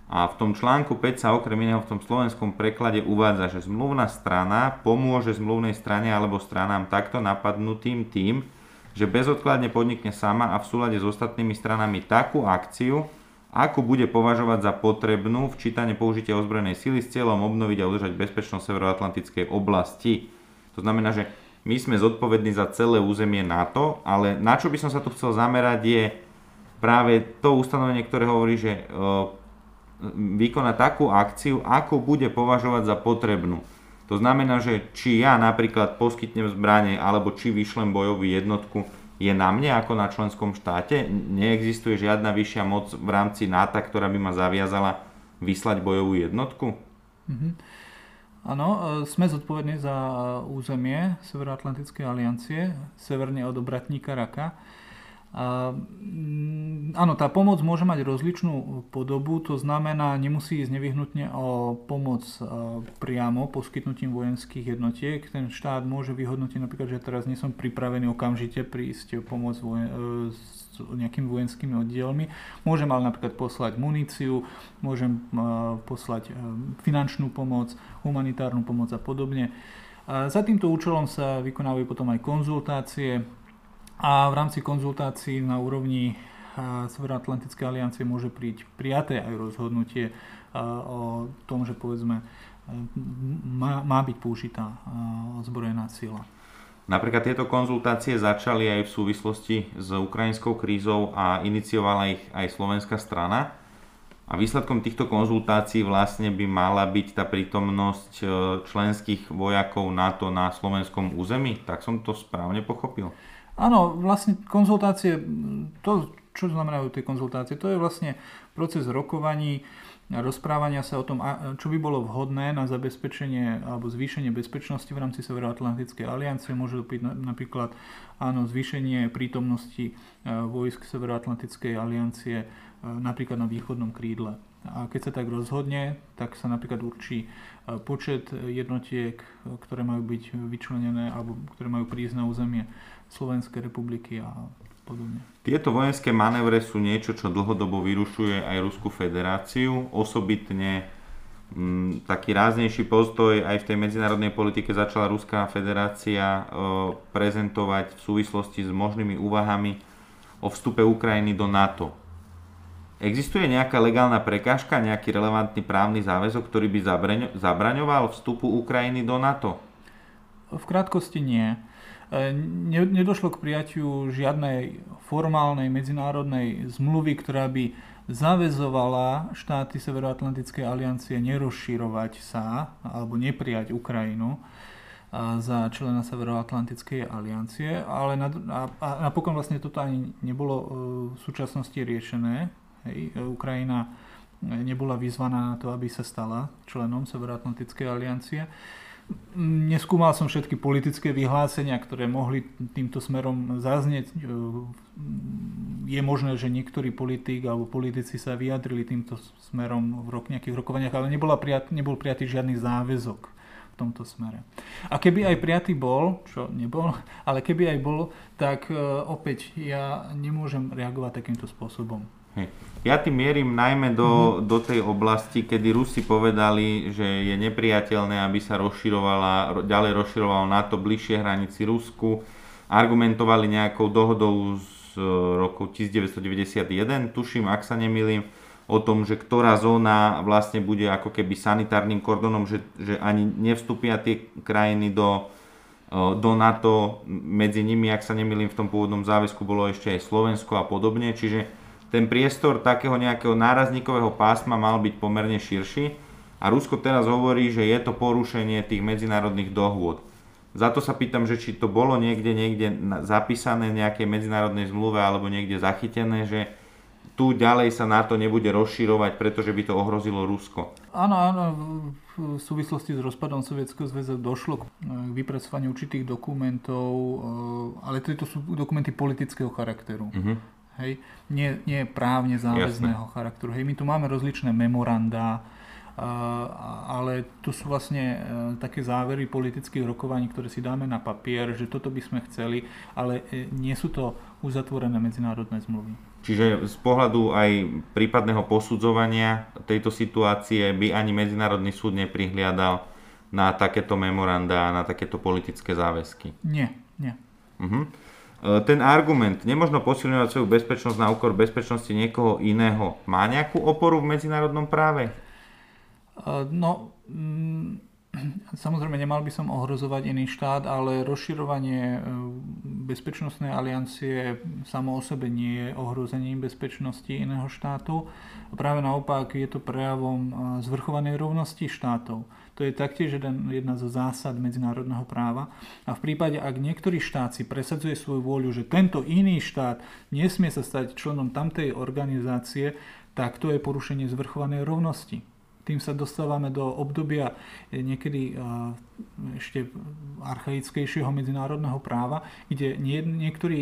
a v tom článku 5 sa okrem iného v tom slovenskom preklade uvádza, že zmluvná strana pomôže zmluvnej strane alebo stranám takto napadnutým tým, že bezodkladne podnikne sama a v súlade s ostatnými stranami takú akciu, ako bude považovať za potrebnú v čítane použitia ozbrojenej sily s cieľom obnoviť a udržať bezpečnosť Severoatlantickej oblasti. To znamená, že my sme zodpovední za celé územie NATO, ale na čo by som sa tu chcel zamerať je práve to ustanovenie, ktoré hovorí, že vykonať takú akciu, ako bude považovať za potrebnú. To znamená, že či ja napríklad poskytnem zbranie alebo či vyšlem bojovú jednotku, je na mne ako na členskom štáte. Neexistuje žiadna vyššia moc v rámci NATO, ktorá by ma zaviazala vyslať bojovú jednotku? Mhm. Áno, e, sme zodpovední za územie Severoatlantickej aliancie, severne od obratníka Raka. Mm, áno, tá pomoc môže mať rozličnú podobu, to znamená, nemusí ísť nevyhnutne o pomoc priamo poskytnutím vojenských jednotiek. Ten štát môže vyhodnotiť napríklad, že teraz nie som pripravený okamžite prísť o pomoc vojen- e, s nejakými vojenskými oddielmi. Môžem ale napríklad poslať muníciu, môžem poslať e, finančnú pomoc, humanitárnu pomoc a podobne. A za týmto účelom sa vykonávajú potom aj konzultácie a v rámci konzultácií na úrovni Severoatlantickej aliancie môže príť prijaté aj rozhodnutie o tom, že povedzme má, má byť použitá ozbrojená sila. Napríklad tieto konzultácie začali aj v súvislosti s ukrajinskou krízou a iniciovala ich aj slovenská strana. A výsledkom týchto konzultácií vlastne by mala byť tá prítomnosť e, členských vojakov NATO na slovenskom území. Tak som to správne pochopil? Áno, vlastne konzultácie, to, čo znamenajú tie konzultácie, to je vlastne proces rokovaní, rozprávania sa o tom, čo by bolo vhodné na zabezpečenie alebo zvýšenie bezpečnosti v rámci Severoatlantickej aliancie. Môže byť napríklad áno, zvýšenie prítomnosti e, vojsk Severoatlantickej aliancie e, napríklad na východnom krídle. A keď sa tak rozhodne, tak sa napríklad určí e, počet jednotiek, ktoré majú byť vyčlenené alebo ktoré majú prísť na územie Slovenskej republiky a podobne. Tieto vojenské manévre sú niečo, čo dlhodobo vyrušuje aj Ruskú federáciu. Osobitne m, mm, taký ráznejší postoj aj v tej medzinárodnej politike začala Ruská federácia e, prezentovať v súvislosti s možnými úvahami o vstupe Ukrajiny do NATO. Existuje nejaká legálna prekážka, nejaký relevantný právny záväzok, ktorý by zabraňoval vstupu Ukrajiny do NATO? V krátkosti nie. E, nedošlo k prijatiu žiadnej formálnej medzinárodnej zmluvy, ktorá by zavezovala štáty Severoatlantickej aliancie nerozširovať sa alebo neprijať Ukrajinu e, za člena Severoatlantickej aliancie, ale na, a, a napokon vlastne toto ani nebolo e, v súčasnosti riešené. Hej, Ukrajina nebola vyzvaná na to, aby sa stala členom Severoatlantickej aliancie. Neskúmal som všetky politické vyhlásenia, ktoré mohli týmto smerom zaznieť. Je možné, že niektorý politik alebo politici sa vyjadrili týmto smerom v rok, nejakých rokovaniach, ale nebola prijat, nebol prijatý žiadny záväzok v tomto smere. A keby aj prijatý bol, čo nebol, [laughs] ale keby aj bol, tak opäť ja nemôžem reagovať takýmto spôsobom. Hej. Ja tým mierim najmä do, mm-hmm. do tej oblasti, kedy Rusi povedali, že je nepriateľné, aby sa rozširovala, ďalej rozširovalo NATO bližšie hranici Rusku. Argumentovali nejakou dohodou z e, roku 1991, tuším, ak sa nemýlim, o tom, že ktorá zóna vlastne bude ako keby sanitárnym kordonom, že, že ani nevstúpia tie krajiny do, e, do NATO. Medzi nimi, ak sa nemýlim, v tom pôvodnom záväzku bolo ešte aj Slovensko a podobne. Čiže ten priestor takého nejakého nárazníkového pásma mal byť pomerne širší a Rusko teraz hovorí, že je to porušenie tých medzinárodných dohôd. Za to sa pýtam, že či to bolo niekde, niekde zapísané v nejakej medzinárodnej zmluve alebo niekde zachytené, že tu ďalej sa na to nebude rozširovať, pretože by to ohrozilo Rusko. Áno, áno, v súvislosti s rozpadom Sovietskeho zväzu došlo k vypracovaniu určitých dokumentov, e, ale to sú dokumenty politického charakteru. Uh-huh hej, nie, nie právne záväzného Jasne. charakteru. Hej, my tu máme rozličné memoranda, ale tu sú vlastne e, také závery politických rokovaní, ktoré si dáme na papier, že toto by sme chceli, ale e, nie sú to uzatvorené medzinárodné zmluvy. Čiže z pohľadu aj prípadného posudzovania tejto situácie by ani Medzinárodný súd neprihliadal na takéto memoranda na takéto politické záväzky? Nie, nie. Uh-huh. E, ten argument, nemožno posilňovať svoju bezpečnosť na úkor bezpečnosti niekoho iného, má nejakú oporu v medzinárodnom práve? E, no, mm, [clears throat] samozrejme nemal by som ohrozovať iný štát, ale rozširovanie e, bezpečnostnej aliancie samo o sebe nie je ohrozením bezpečnosti iného štátu. Práve naopak je to prejavom zvrchovanej rovnosti štátov. To je taktiež jedna zo zásad medzinárodného práva. A v prípade, ak niektorý štát si presadzuje svoju vôľu, že tento iný štát nesmie sa stať členom tamtej organizácie, tak to je porušenie zvrchovanej rovnosti. Tým sa dostávame do obdobia eh, niekedy eh, ešte archaickejšieho medzinárodného práva, kde niektorý,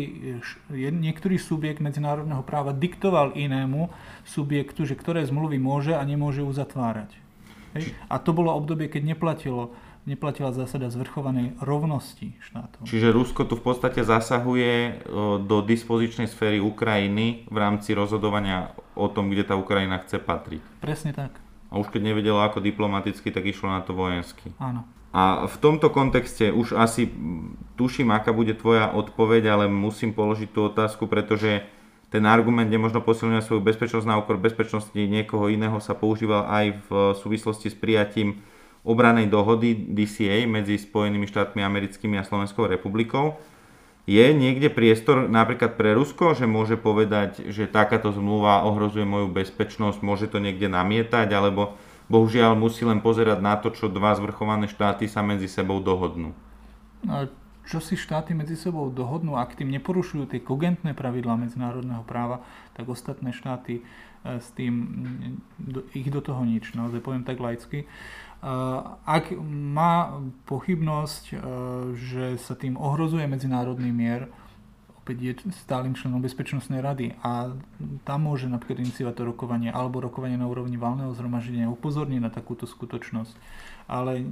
eh, niektorý subjekt medzinárodného práva diktoval inému subjektu, že ktoré zmluvy môže a nemôže uzatvárať. Hej? A to bolo obdobie, keď neplatilo neplatila zásada zvrchovanej rovnosti štátov. Čiže Rusko tu v podstate zasahuje do dispozičnej sféry Ukrajiny v rámci rozhodovania o tom, kde tá Ukrajina chce patriť. Presne tak. A už keď nevedelo ako diplomaticky, tak išlo na to vojensky. Áno. A v tomto kontexte už asi tuším, aká bude tvoja odpoveď, ale musím položiť tú otázku, pretože ten argument nemožno posilňovať svoju bezpečnosť na úkor bezpečnosti niekoho iného sa používal aj v súvislosti s prijatím obranej dohody DCA medzi Spojenými štátmi americkými a Slovenskou republikou. Je niekde priestor napríklad pre Rusko, že môže povedať, že takáto zmluva ohrozuje moju bezpečnosť, môže to niekde namietať, alebo bohužiaľ musí len pozerať na to, čo dva zvrchované štáty sa medzi sebou dohodnú? No, čo si štáty medzi sebou dohodnú, ak tým neporušujú tie kogentné pravidlá medzinárodného práva, tak ostatné štáty s tým ich do toho nič, naozaj poviem tak laicky. Ak má pochybnosť, že sa tým ohrozuje medzinárodný mier, opäť je stálym členom Bezpečnostnej rady a tam môže napríklad iniciovať to rokovanie alebo rokovanie na úrovni valného zhromaždenia upozorniť na takúto skutočnosť, ale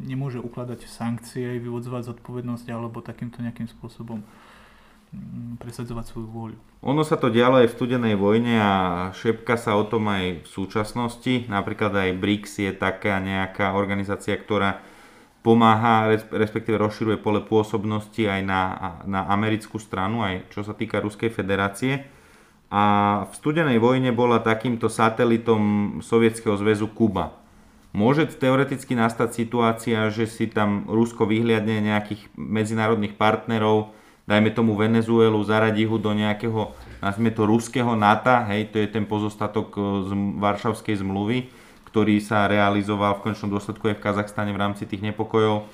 nemôže ukladať sankcie, vyvodzovať zodpovednosť alebo takýmto nejakým spôsobom mm, presadzovať svoju vôľu. Ono sa to dialo aj v studenej vojne a šepka sa o tom aj v súčasnosti. Napríklad aj BRICS je taká nejaká organizácia, ktorá pomáha, respektíve rozširuje pole pôsobnosti aj na, na americkú stranu, aj čo sa týka Ruskej federácie. A v studenej vojne bola takýmto satelitom Sovietskeho zväzu Kuba. Môže teoreticky nastať situácia, že si tam Rusko vyhliadne nejakých medzinárodných partnerov, dajme tomu Venezuelu, zaradí ho do nejakého, nazvime to, ruského NATO, hej, to je ten pozostatok z Varšavskej zmluvy, ktorý sa realizoval v končnom dôsledku aj v Kazachstane v rámci tých nepokojov. E,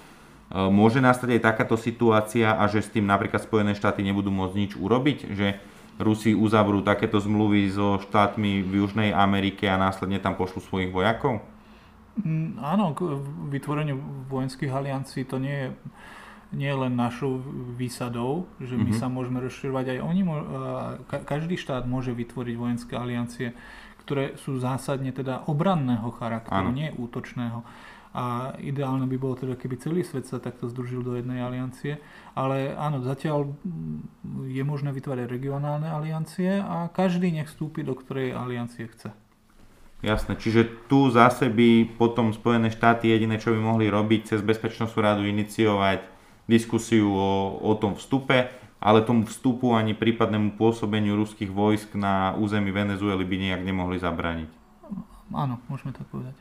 môže nastať aj takáto situácia a že s tým napríklad Spojené štáty nebudú môcť nič urobiť, že Rusi uzavrú takéto zmluvy so štátmi v Južnej Amerike a následne tam pošlu svojich vojakov? Mm, áno, vytvorenie vojenských aliancií to nie je, nie len našou výsadou, že my mm-hmm. sa môžeme rozširovať aj oni, každý štát môže vytvoriť vojenské aliancie ktoré sú zásadne teda obranného charakteru, ano. nie útočného. A ideálne by bolo teda, keby celý svet sa takto združil do jednej aliancie. Ale áno, zatiaľ je možné vytvárať regionálne aliancie a každý nech vstúpi do ktorej aliancie chce. Jasné, čiže tu zase by potom Spojené štáty jediné, čo by mohli robiť, cez Bezpečnostnú radu iniciovať diskusiu o, o tom vstupe ale tomu vstupu ani prípadnému pôsobeniu ruských vojsk na území Venezuely by nejak nemohli zabrániť. Áno, môžeme tak povedať.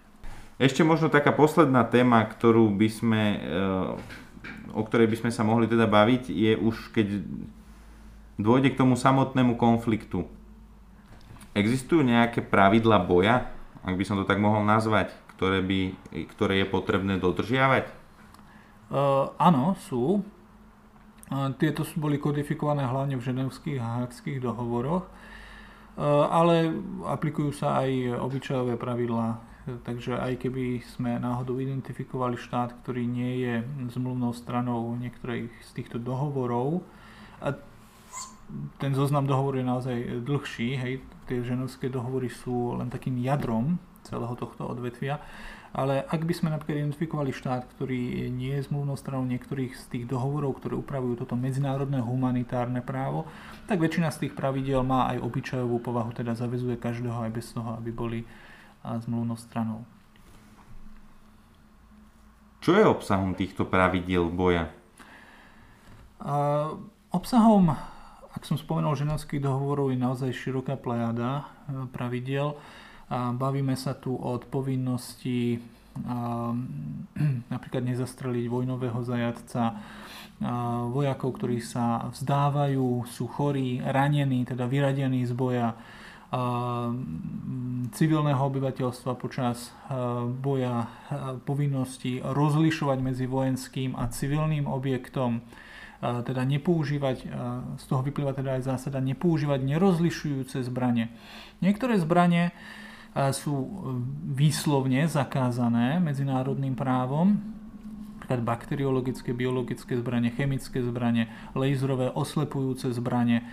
Ešte možno taká posledná téma, ktorú by sme, eh, o ktorej by sme sa mohli teda baviť, je už keď dôjde k tomu samotnému konfliktu. Existujú nejaké pravidla boja, ak by som to tak mohol nazvať, ktoré, by, ktoré je potrebné dodržiavať? Uh, áno, sú. Tieto boli kodifikované hlavne v ženevských a hákských dohovoroch, e, ale aplikujú sa aj obyčajové pravidlá. Takže aj keby sme náhodou identifikovali štát, ktorý nie je zmluvnou stranou niektorých z týchto dohovorov, a ten zoznam dohovorov je naozaj dlhší, hej, tie ženevské dohovory sú len takým jadrom celého tohto odvetvia, ale ak by sme napríklad identifikovali štát, ktorý nie je zmluvnou stranou niektorých z tých dohovorov, ktoré upravujú toto medzinárodné humanitárne právo, tak väčšina z tých pravidel má aj obyčajovú povahu, teda zavezuje každého aj bez toho, aby boli zmluvnou stranou. Čo je obsahom týchto pravidiel boja? A, obsahom, ak som spomenul, ženevských dohovorov je naozaj široká plejada e, pravidiel. A bavíme sa tu od povinnosti a, [clears throat] napríklad nezastreliť vojnového zajatca, a, vojakov, ktorí sa vzdávajú, sú chorí, ranení, teda vyradení z boja, a, civilného obyvateľstva počas boja povinnosti rozlišovať medzi vojenským a civilným objektom, teda nepoužívať, z toho vyplýva teda aj zásada nepoužívať nerozlišujúce zbranie. Niektoré zbranie sú e, výslovne zakázané medzinárodným právom, napríklad bakteriologické, biologické zbranie, chemické zbranie, laserové oslepujúce zbranie.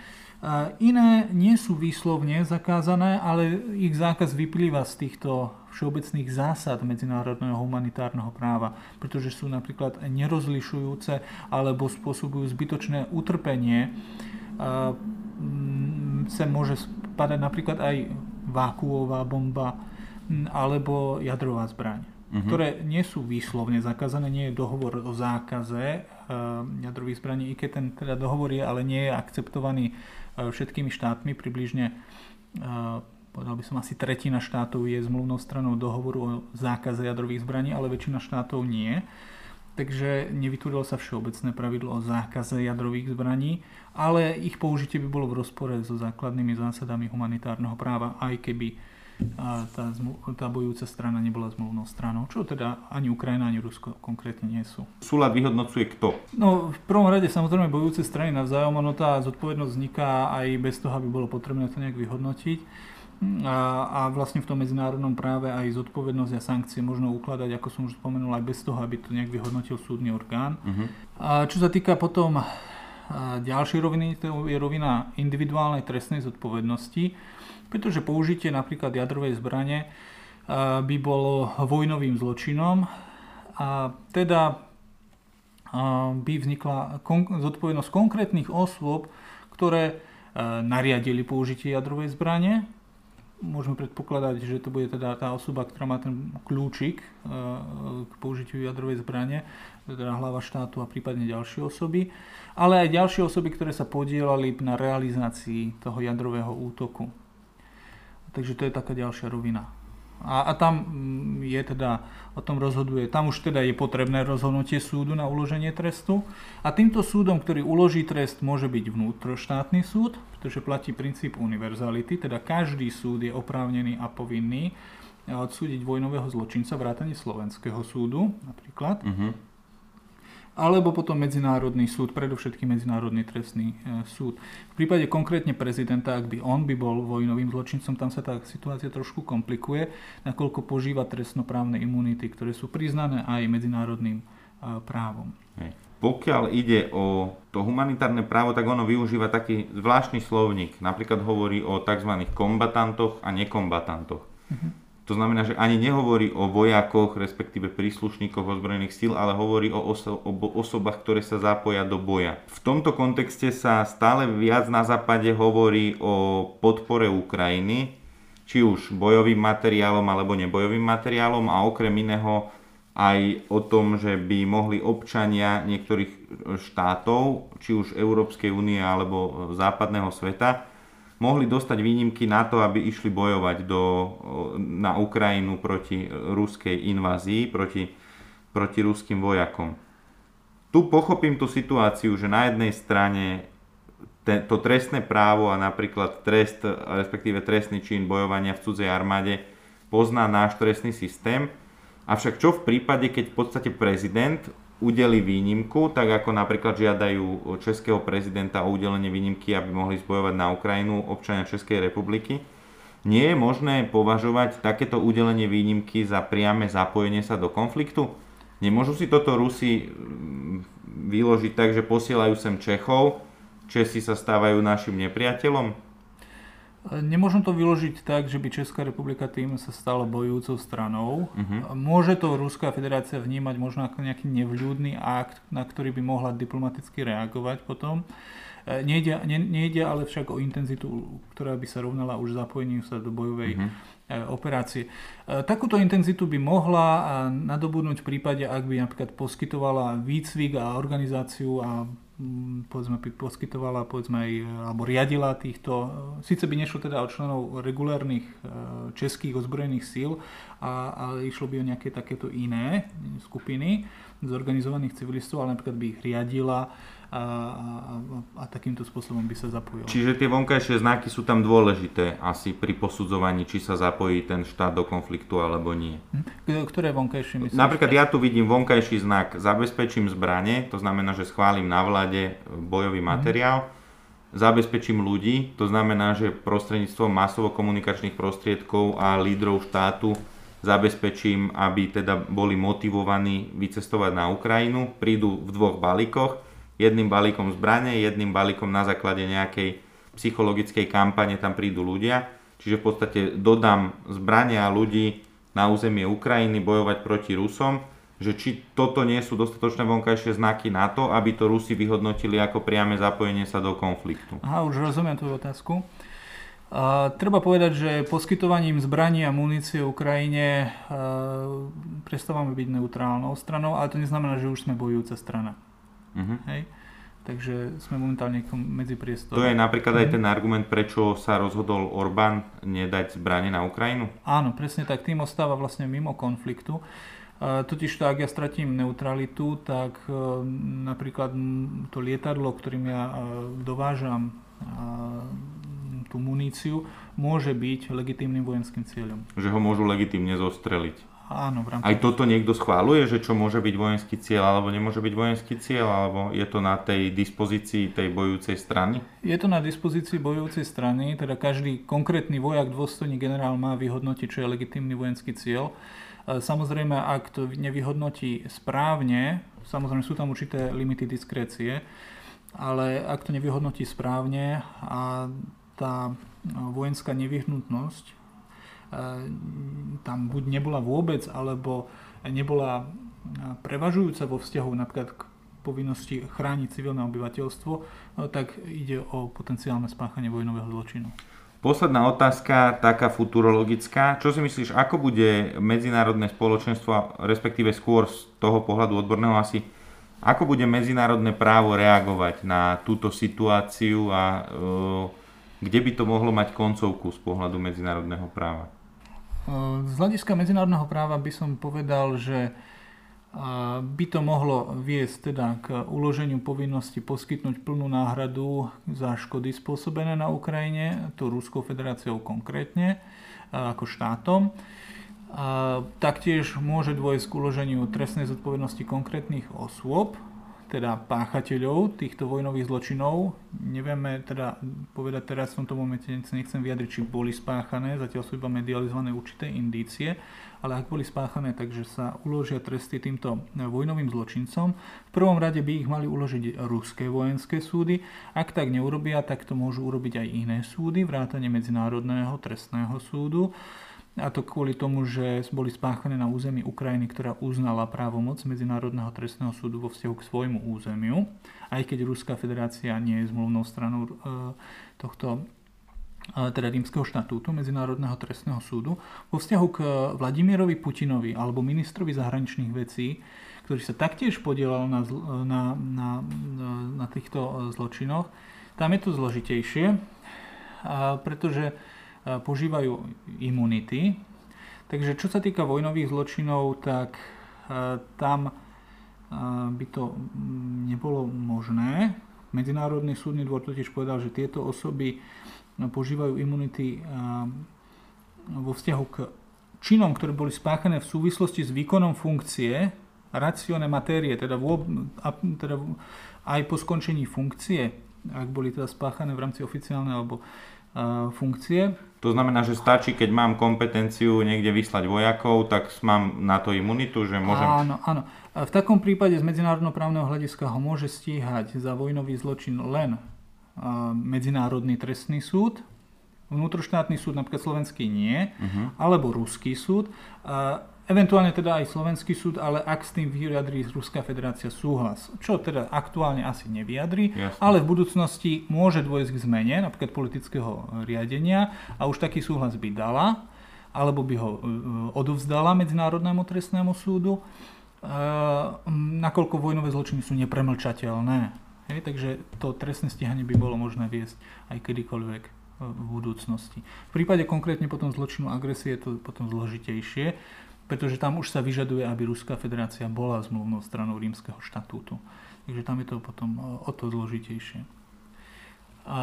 Iné nie sú výslovne zakázané, ale ich zákaz vyplýva z týchto všeobecných zásad medzinárodného humanitárneho práva, pretože sú napríklad nerozlišujúce alebo spôsobujú zbytočné utrpenie. Sem môže spadať napríklad aj vákuová bomba alebo jadrová zbraň, uh-huh. ktoré nie sú výslovne zakázané, nie je dohovor o zákaze jadrových zbraní, i keď ten teda dohovor je, ale nie je akceptovaný všetkými štátmi, približne uh, povedal by som asi tretina štátov je zmluvnou stranou dohovoru o zákaze jadrových zbraní, ale väčšina štátov nie. Takže nevytvorilo sa všeobecné pravidlo o zákaze jadrových zbraní, ale ich použitie by bolo v rozpore so základnými zásadami humanitárneho práva, aj keby tá, tá bojujúca strana nebola zmluvnou stranou, čo teda ani Ukrajina, ani Rusko konkrétne nie sú. Súlad vyhodnocuje kto? No v prvom rade samozrejme bojujúce strany navzájom, ono tá zodpovednosť vzniká aj bez toho, aby bolo potrebné to nejak vyhodnotiť. a, a vlastne v tom medzinárodnom práve aj zodpovednosť a sankcie možno ukladať, ako som už spomenul, aj bez toho, aby to nejak vyhodnotil súdny orgán. Uh-huh. A čo sa týka potom ďalšej roviny, to je rovina individuálnej trestnej zodpovednosti, pretože použitie napríklad jadrovej zbrane by bolo vojnovým zločinom a teda by vznikla zodpovednosť konkrétnych osôb, ktoré nariadili použitie jadrovej zbrane môžeme predpokladať, že to bude teda tá osoba, ktorá má ten kľúčik k použitiu jadrovej zbrane, teda hlava štátu a prípadne ďalšie osoby, ale aj ďalšie osoby, ktoré sa podielali na realizácii toho jadrového útoku. Takže to je taká ďalšia rovina. A, a tam mm, je teda, o tom rozhoduje, tam už teda je potrebné rozhodnutie súdu na uloženie trestu. A týmto súdom, ktorý uloží trest, môže byť vnútroštátny súd, pretože platí princíp univerzality, teda každý súd je oprávnený a povinný odsúdiť vojnového zločinca, vrátane slovenského súdu napríklad. Uh-huh alebo potom Medzinárodný súd, predovšetkým Medzinárodný trestný e, súd. V prípade konkrétne prezidenta, ak by on by bol vojnovým zločincom, tam sa tá situácia trošku komplikuje, nakoľko požíva trestnoprávne imunity, ktoré sú priznané aj medzinárodným e, právom. Hej. Pokiaľ ide o to humanitárne právo, tak ono využíva taký zvláštny slovník. Napríklad hovorí o tzv. kombatantoch a nekombatantoch. Uh-huh. To znamená, že ani nehovorí o vojakoch, respektíve príslušníkoch ozbrojených síl, ale hovorí o, oso- o osobách, ktoré sa zapoja do boja. V tomto kontexte sa stále viac na západe hovorí o podpore Ukrajiny, či už bojovým materiálom alebo nebojovým materiálom a okrem iného aj o tom, že by mohli občania niektorých štátov, či už Európskej únie alebo západného sveta, mohli dostať výnimky na to, aby išli bojovať do, na Ukrajinu proti ruskej invázii, proti, proti ruským vojakom. Tu pochopím tú situáciu, že na jednej strane te, to trestné právo a napríklad trest, respektíve trestný čin bojovania v cudzej armáde pozná náš trestný systém, avšak čo v prípade, keď v podstate prezident udeli výnimku, tak ako napríklad žiadajú českého prezidenta o udelenie výnimky, aby mohli zbojovať na Ukrajinu občania Českej republiky. Nie je možné považovať takéto udelenie výnimky za priame zapojenie sa do konfliktu? Nemôžu si toto Rusi mm, vyložiť tak, že posielajú sem Čechov, Česi sa stávajú našim nepriateľom? Nemôžem to vyložiť tak, že by Česká republika tým sa stala bojujúcou stranou. Uh-huh. Môže to Ruská federácia vnímať možno ako nejaký nevľúdny akt, na ktorý by mohla diplomaticky reagovať potom. E, nejde, ne, nejde ale však o intenzitu, ktorá by sa rovnala už zapojeniu sa do bojovej uh-huh. operácie. E, takúto intenzitu by mohla nadobudnúť v prípade, ak by napríklad poskytovala výcvik a organizáciu a povedzme, poskytovala, povedzme aj, alebo riadila týchto, síce by nešlo teda o členov regulárnych e, českých ozbrojených síl, a, ale išlo by o nejaké takéto iné skupiny zorganizovaných civilistov, ale napríklad by ich riadila, a, a, a takýmto spôsobom by sa zapojil. Čiže tie vonkajšie znaky sú tam dôležité asi pri posudzovaní, či sa zapojí ten štát do konfliktu alebo nie. Hm? Ktoré vonkajšie myslíš? Napríklad ja tu vidím vonkajší znak zabezpečím zbranie, to znamená, že schválim na vláde bojový mhm. materiál, mm. zabezpečím ľudí, to znamená, že prostredníctvom masovo-komunikačných prostriedkov a lídrov štátu zabezpečím, aby teda boli motivovaní vycestovať na Ukrajinu, prídu v dvoch balíkoch, jedným balíkom zbrane, jedným balíkom na základe nejakej psychologickej kampane tam prídu ľudia. Čiže v podstate dodám zbranie a ľudí na územie Ukrajiny bojovať proti Rusom, že či toto nie sú dostatočné vonkajšie znaky na to, aby to Rusi vyhodnotili ako priame zapojenie sa do konfliktu. Aha, už rozumiem tú otázku. Uh, treba povedať, že poskytovaním zbraní a munície Ukrajine uh, prestávame byť neutrálnou stranou, ale to neznamená, že už sme bojujúca strana. Uh-huh. Hej? Takže sme momentálne medzi priestorom. To je napríklad aj mhm. ten argument, prečo sa rozhodol Orbán nedať zbranie na Ukrajinu? Áno, presne tak. Tým ostáva vlastne mimo konfliktu. Totiž to, ak ja stratím neutralitu, tak e, napríklad to lietadlo, ktorým ja e, dovážam tú muníciu, môže byť legitímnym vojenským cieľom. Že ho môžu legitímne zostreliť. Áno, v rámci... Aj toto niekto schváluje, že čo môže byť vojenský cieľ alebo nemôže byť vojenský cieľ, alebo je to na tej dispozícii tej bojujúcej strany? Je to na dispozícii bojujúcej strany, teda každý konkrétny vojak, dôstojný generál má vyhodnotiť, čo je legitímny vojenský cieľ. E, samozrejme, ak to nevyhodnotí správne, samozrejme sú tam určité limity diskrécie, ale ak to nevyhodnotí správne a tá vojenská nevyhnutnosť tam buď nebola vôbec, alebo nebola prevažujúca vo vzťahu napríklad k povinnosti chrániť civilné obyvateľstvo, tak ide o potenciálne spáchanie vojnového zločinu. Posledná otázka, taká futurologická. Čo si myslíš, ako bude medzinárodné spoločenstvo, respektíve skôr z toho pohľadu odborného asi, ako bude medzinárodné právo reagovať na túto situáciu a e, kde by to mohlo mať koncovku z pohľadu medzinárodného práva? Z hľadiska medzinárodného práva by som povedal, že by to mohlo viesť teda k uloženiu povinnosti poskytnúť plnú náhradu za škody spôsobené na Ukrajine, to Ruskou federáciou konkrétne, ako štátom. Taktiež môže dôjsť k uloženiu trestnej zodpovednosti konkrétnych osôb, teda páchateľov týchto vojnových zločinov. Nevieme teda povedať teraz v tomto momente, nechcem vyjadriť, či boli spáchané, zatiaľ sú iba medializované určité indície, ale ak boli spáchané, takže sa uložia tresty týmto vojnovým zločincom. V prvom rade by ich mali uložiť ruské vojenské súdy. Ak tak neurobia, tak to môžu urobiť aj iné súdy, vrátane Medzinárodného trestného súdu. A to kvôli tomu, že boli spáchané na území Ukrajiny, ktorá uznala právomoc Medzinárodného trestného súdu vo vzťahu k svojmu územiu, aj keď Ruská federácia nie je zmluvnou stranou e, tohto e, teda rímskeho štatútu Medzinárodného trestného súdu. Vo vzťahu k Vladimirovi Putinovi alebo ministrovi zahraničných vecí, ktorý sa taktiež podielal na, na, na, na týchto zločinoch, tam je to zložitejšie, pretože požívajú imunity. Takže čo sa týka vojnových zločinov, tak tam by to mm, nebolo možné. Medzinárodný súdny dvor totiž povedal, že tieto osoby požívajú imunity vo vzťahu k činom, ktoré boli spáchané v súvislosti s výkonom funkcie, racione materie, teda, vôb, teda aj po skončení funkcie, ak boli teda spáchané v rámci oficiálnej alebo funkcie. To znamená, že stačí, keď mám kompetenciu niekde vyslať vojakov, tak mám na to imunitu, že môžem... Áno, áno. V takom prípade z medzinárodnoprávneho hľadiska ho môže stíhať za vojnový zločin len Medzinárodný trestný súd, vnútroštátny súd, napríklad slovenský nie, uh-huh. alebo ruský súd. Eventuálne teda aj slovenský súd, ale ak s tým vyjadrí Ruská federácia súhlas, čo teda aktuálne asi nevyjadrí, Jasne. ale v budúcnosti môže dôjsť k zmene, napríklad politického riadenia a už taký súhlas by dala, alebo by ho e, odovzdala Medzinárodnému trestnému súdu, e, nakoľko vojnové zločiny sú nepremlčateľné. Hej, takže to trestné stíhanie by bolo možné viesť aj kedykoľvek e, v budúcnosti. V prípade konkrétne potom zločinu agresie je to potom zložitejšie, pretože tam už sa vyžaduje, aby Ruská federácia bola zmluvnou stranou rímskeho štatútu. Takže tam je to potom e, o to zložitejšie. A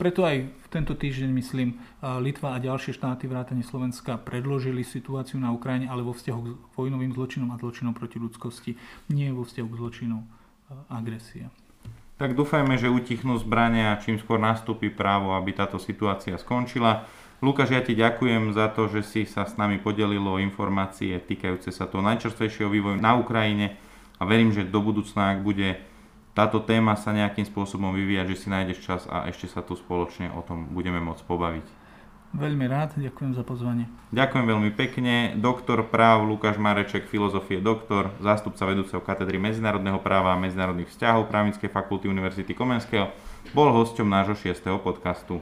preto aj v tento týždeň, myslím, e, Litva a ďalšie štáty vrátane Slovenska predložili situáciu na Ukrajine, ale vo vzťahu k vojnovým zločinom a zločinom proti ľudskosti, nie vo vzťahu k zločinu e, agresie. Tak dúfajme, že utichnú zbrania a čím skôr nastúpi právo, aby táto situácia skončila. Lukáš, ja ti ďakujem za to, že si sa s nami podelilo o informácie týkajúce sa toho najčerstvejšieho vývoju na Ukrajine a verím, že do budúcna, ak bude táto téma sa nejakým spôsobom vyvíjať, že si nájdeš čas a ešte sa tu spoločne o tom budeme môcť pobaviť. Veľmi rád, ďakujem za pozvanie. Ďakujem veľmi pekne. Doktor práv Lukáš Mareček, filozofie doktor, zástupca vedúceho katedry medzinárodného práva a medzinárodných vzťahov Právnickej fakulty Univerzity Komenského, bol hosťom nášho 6. podcastu.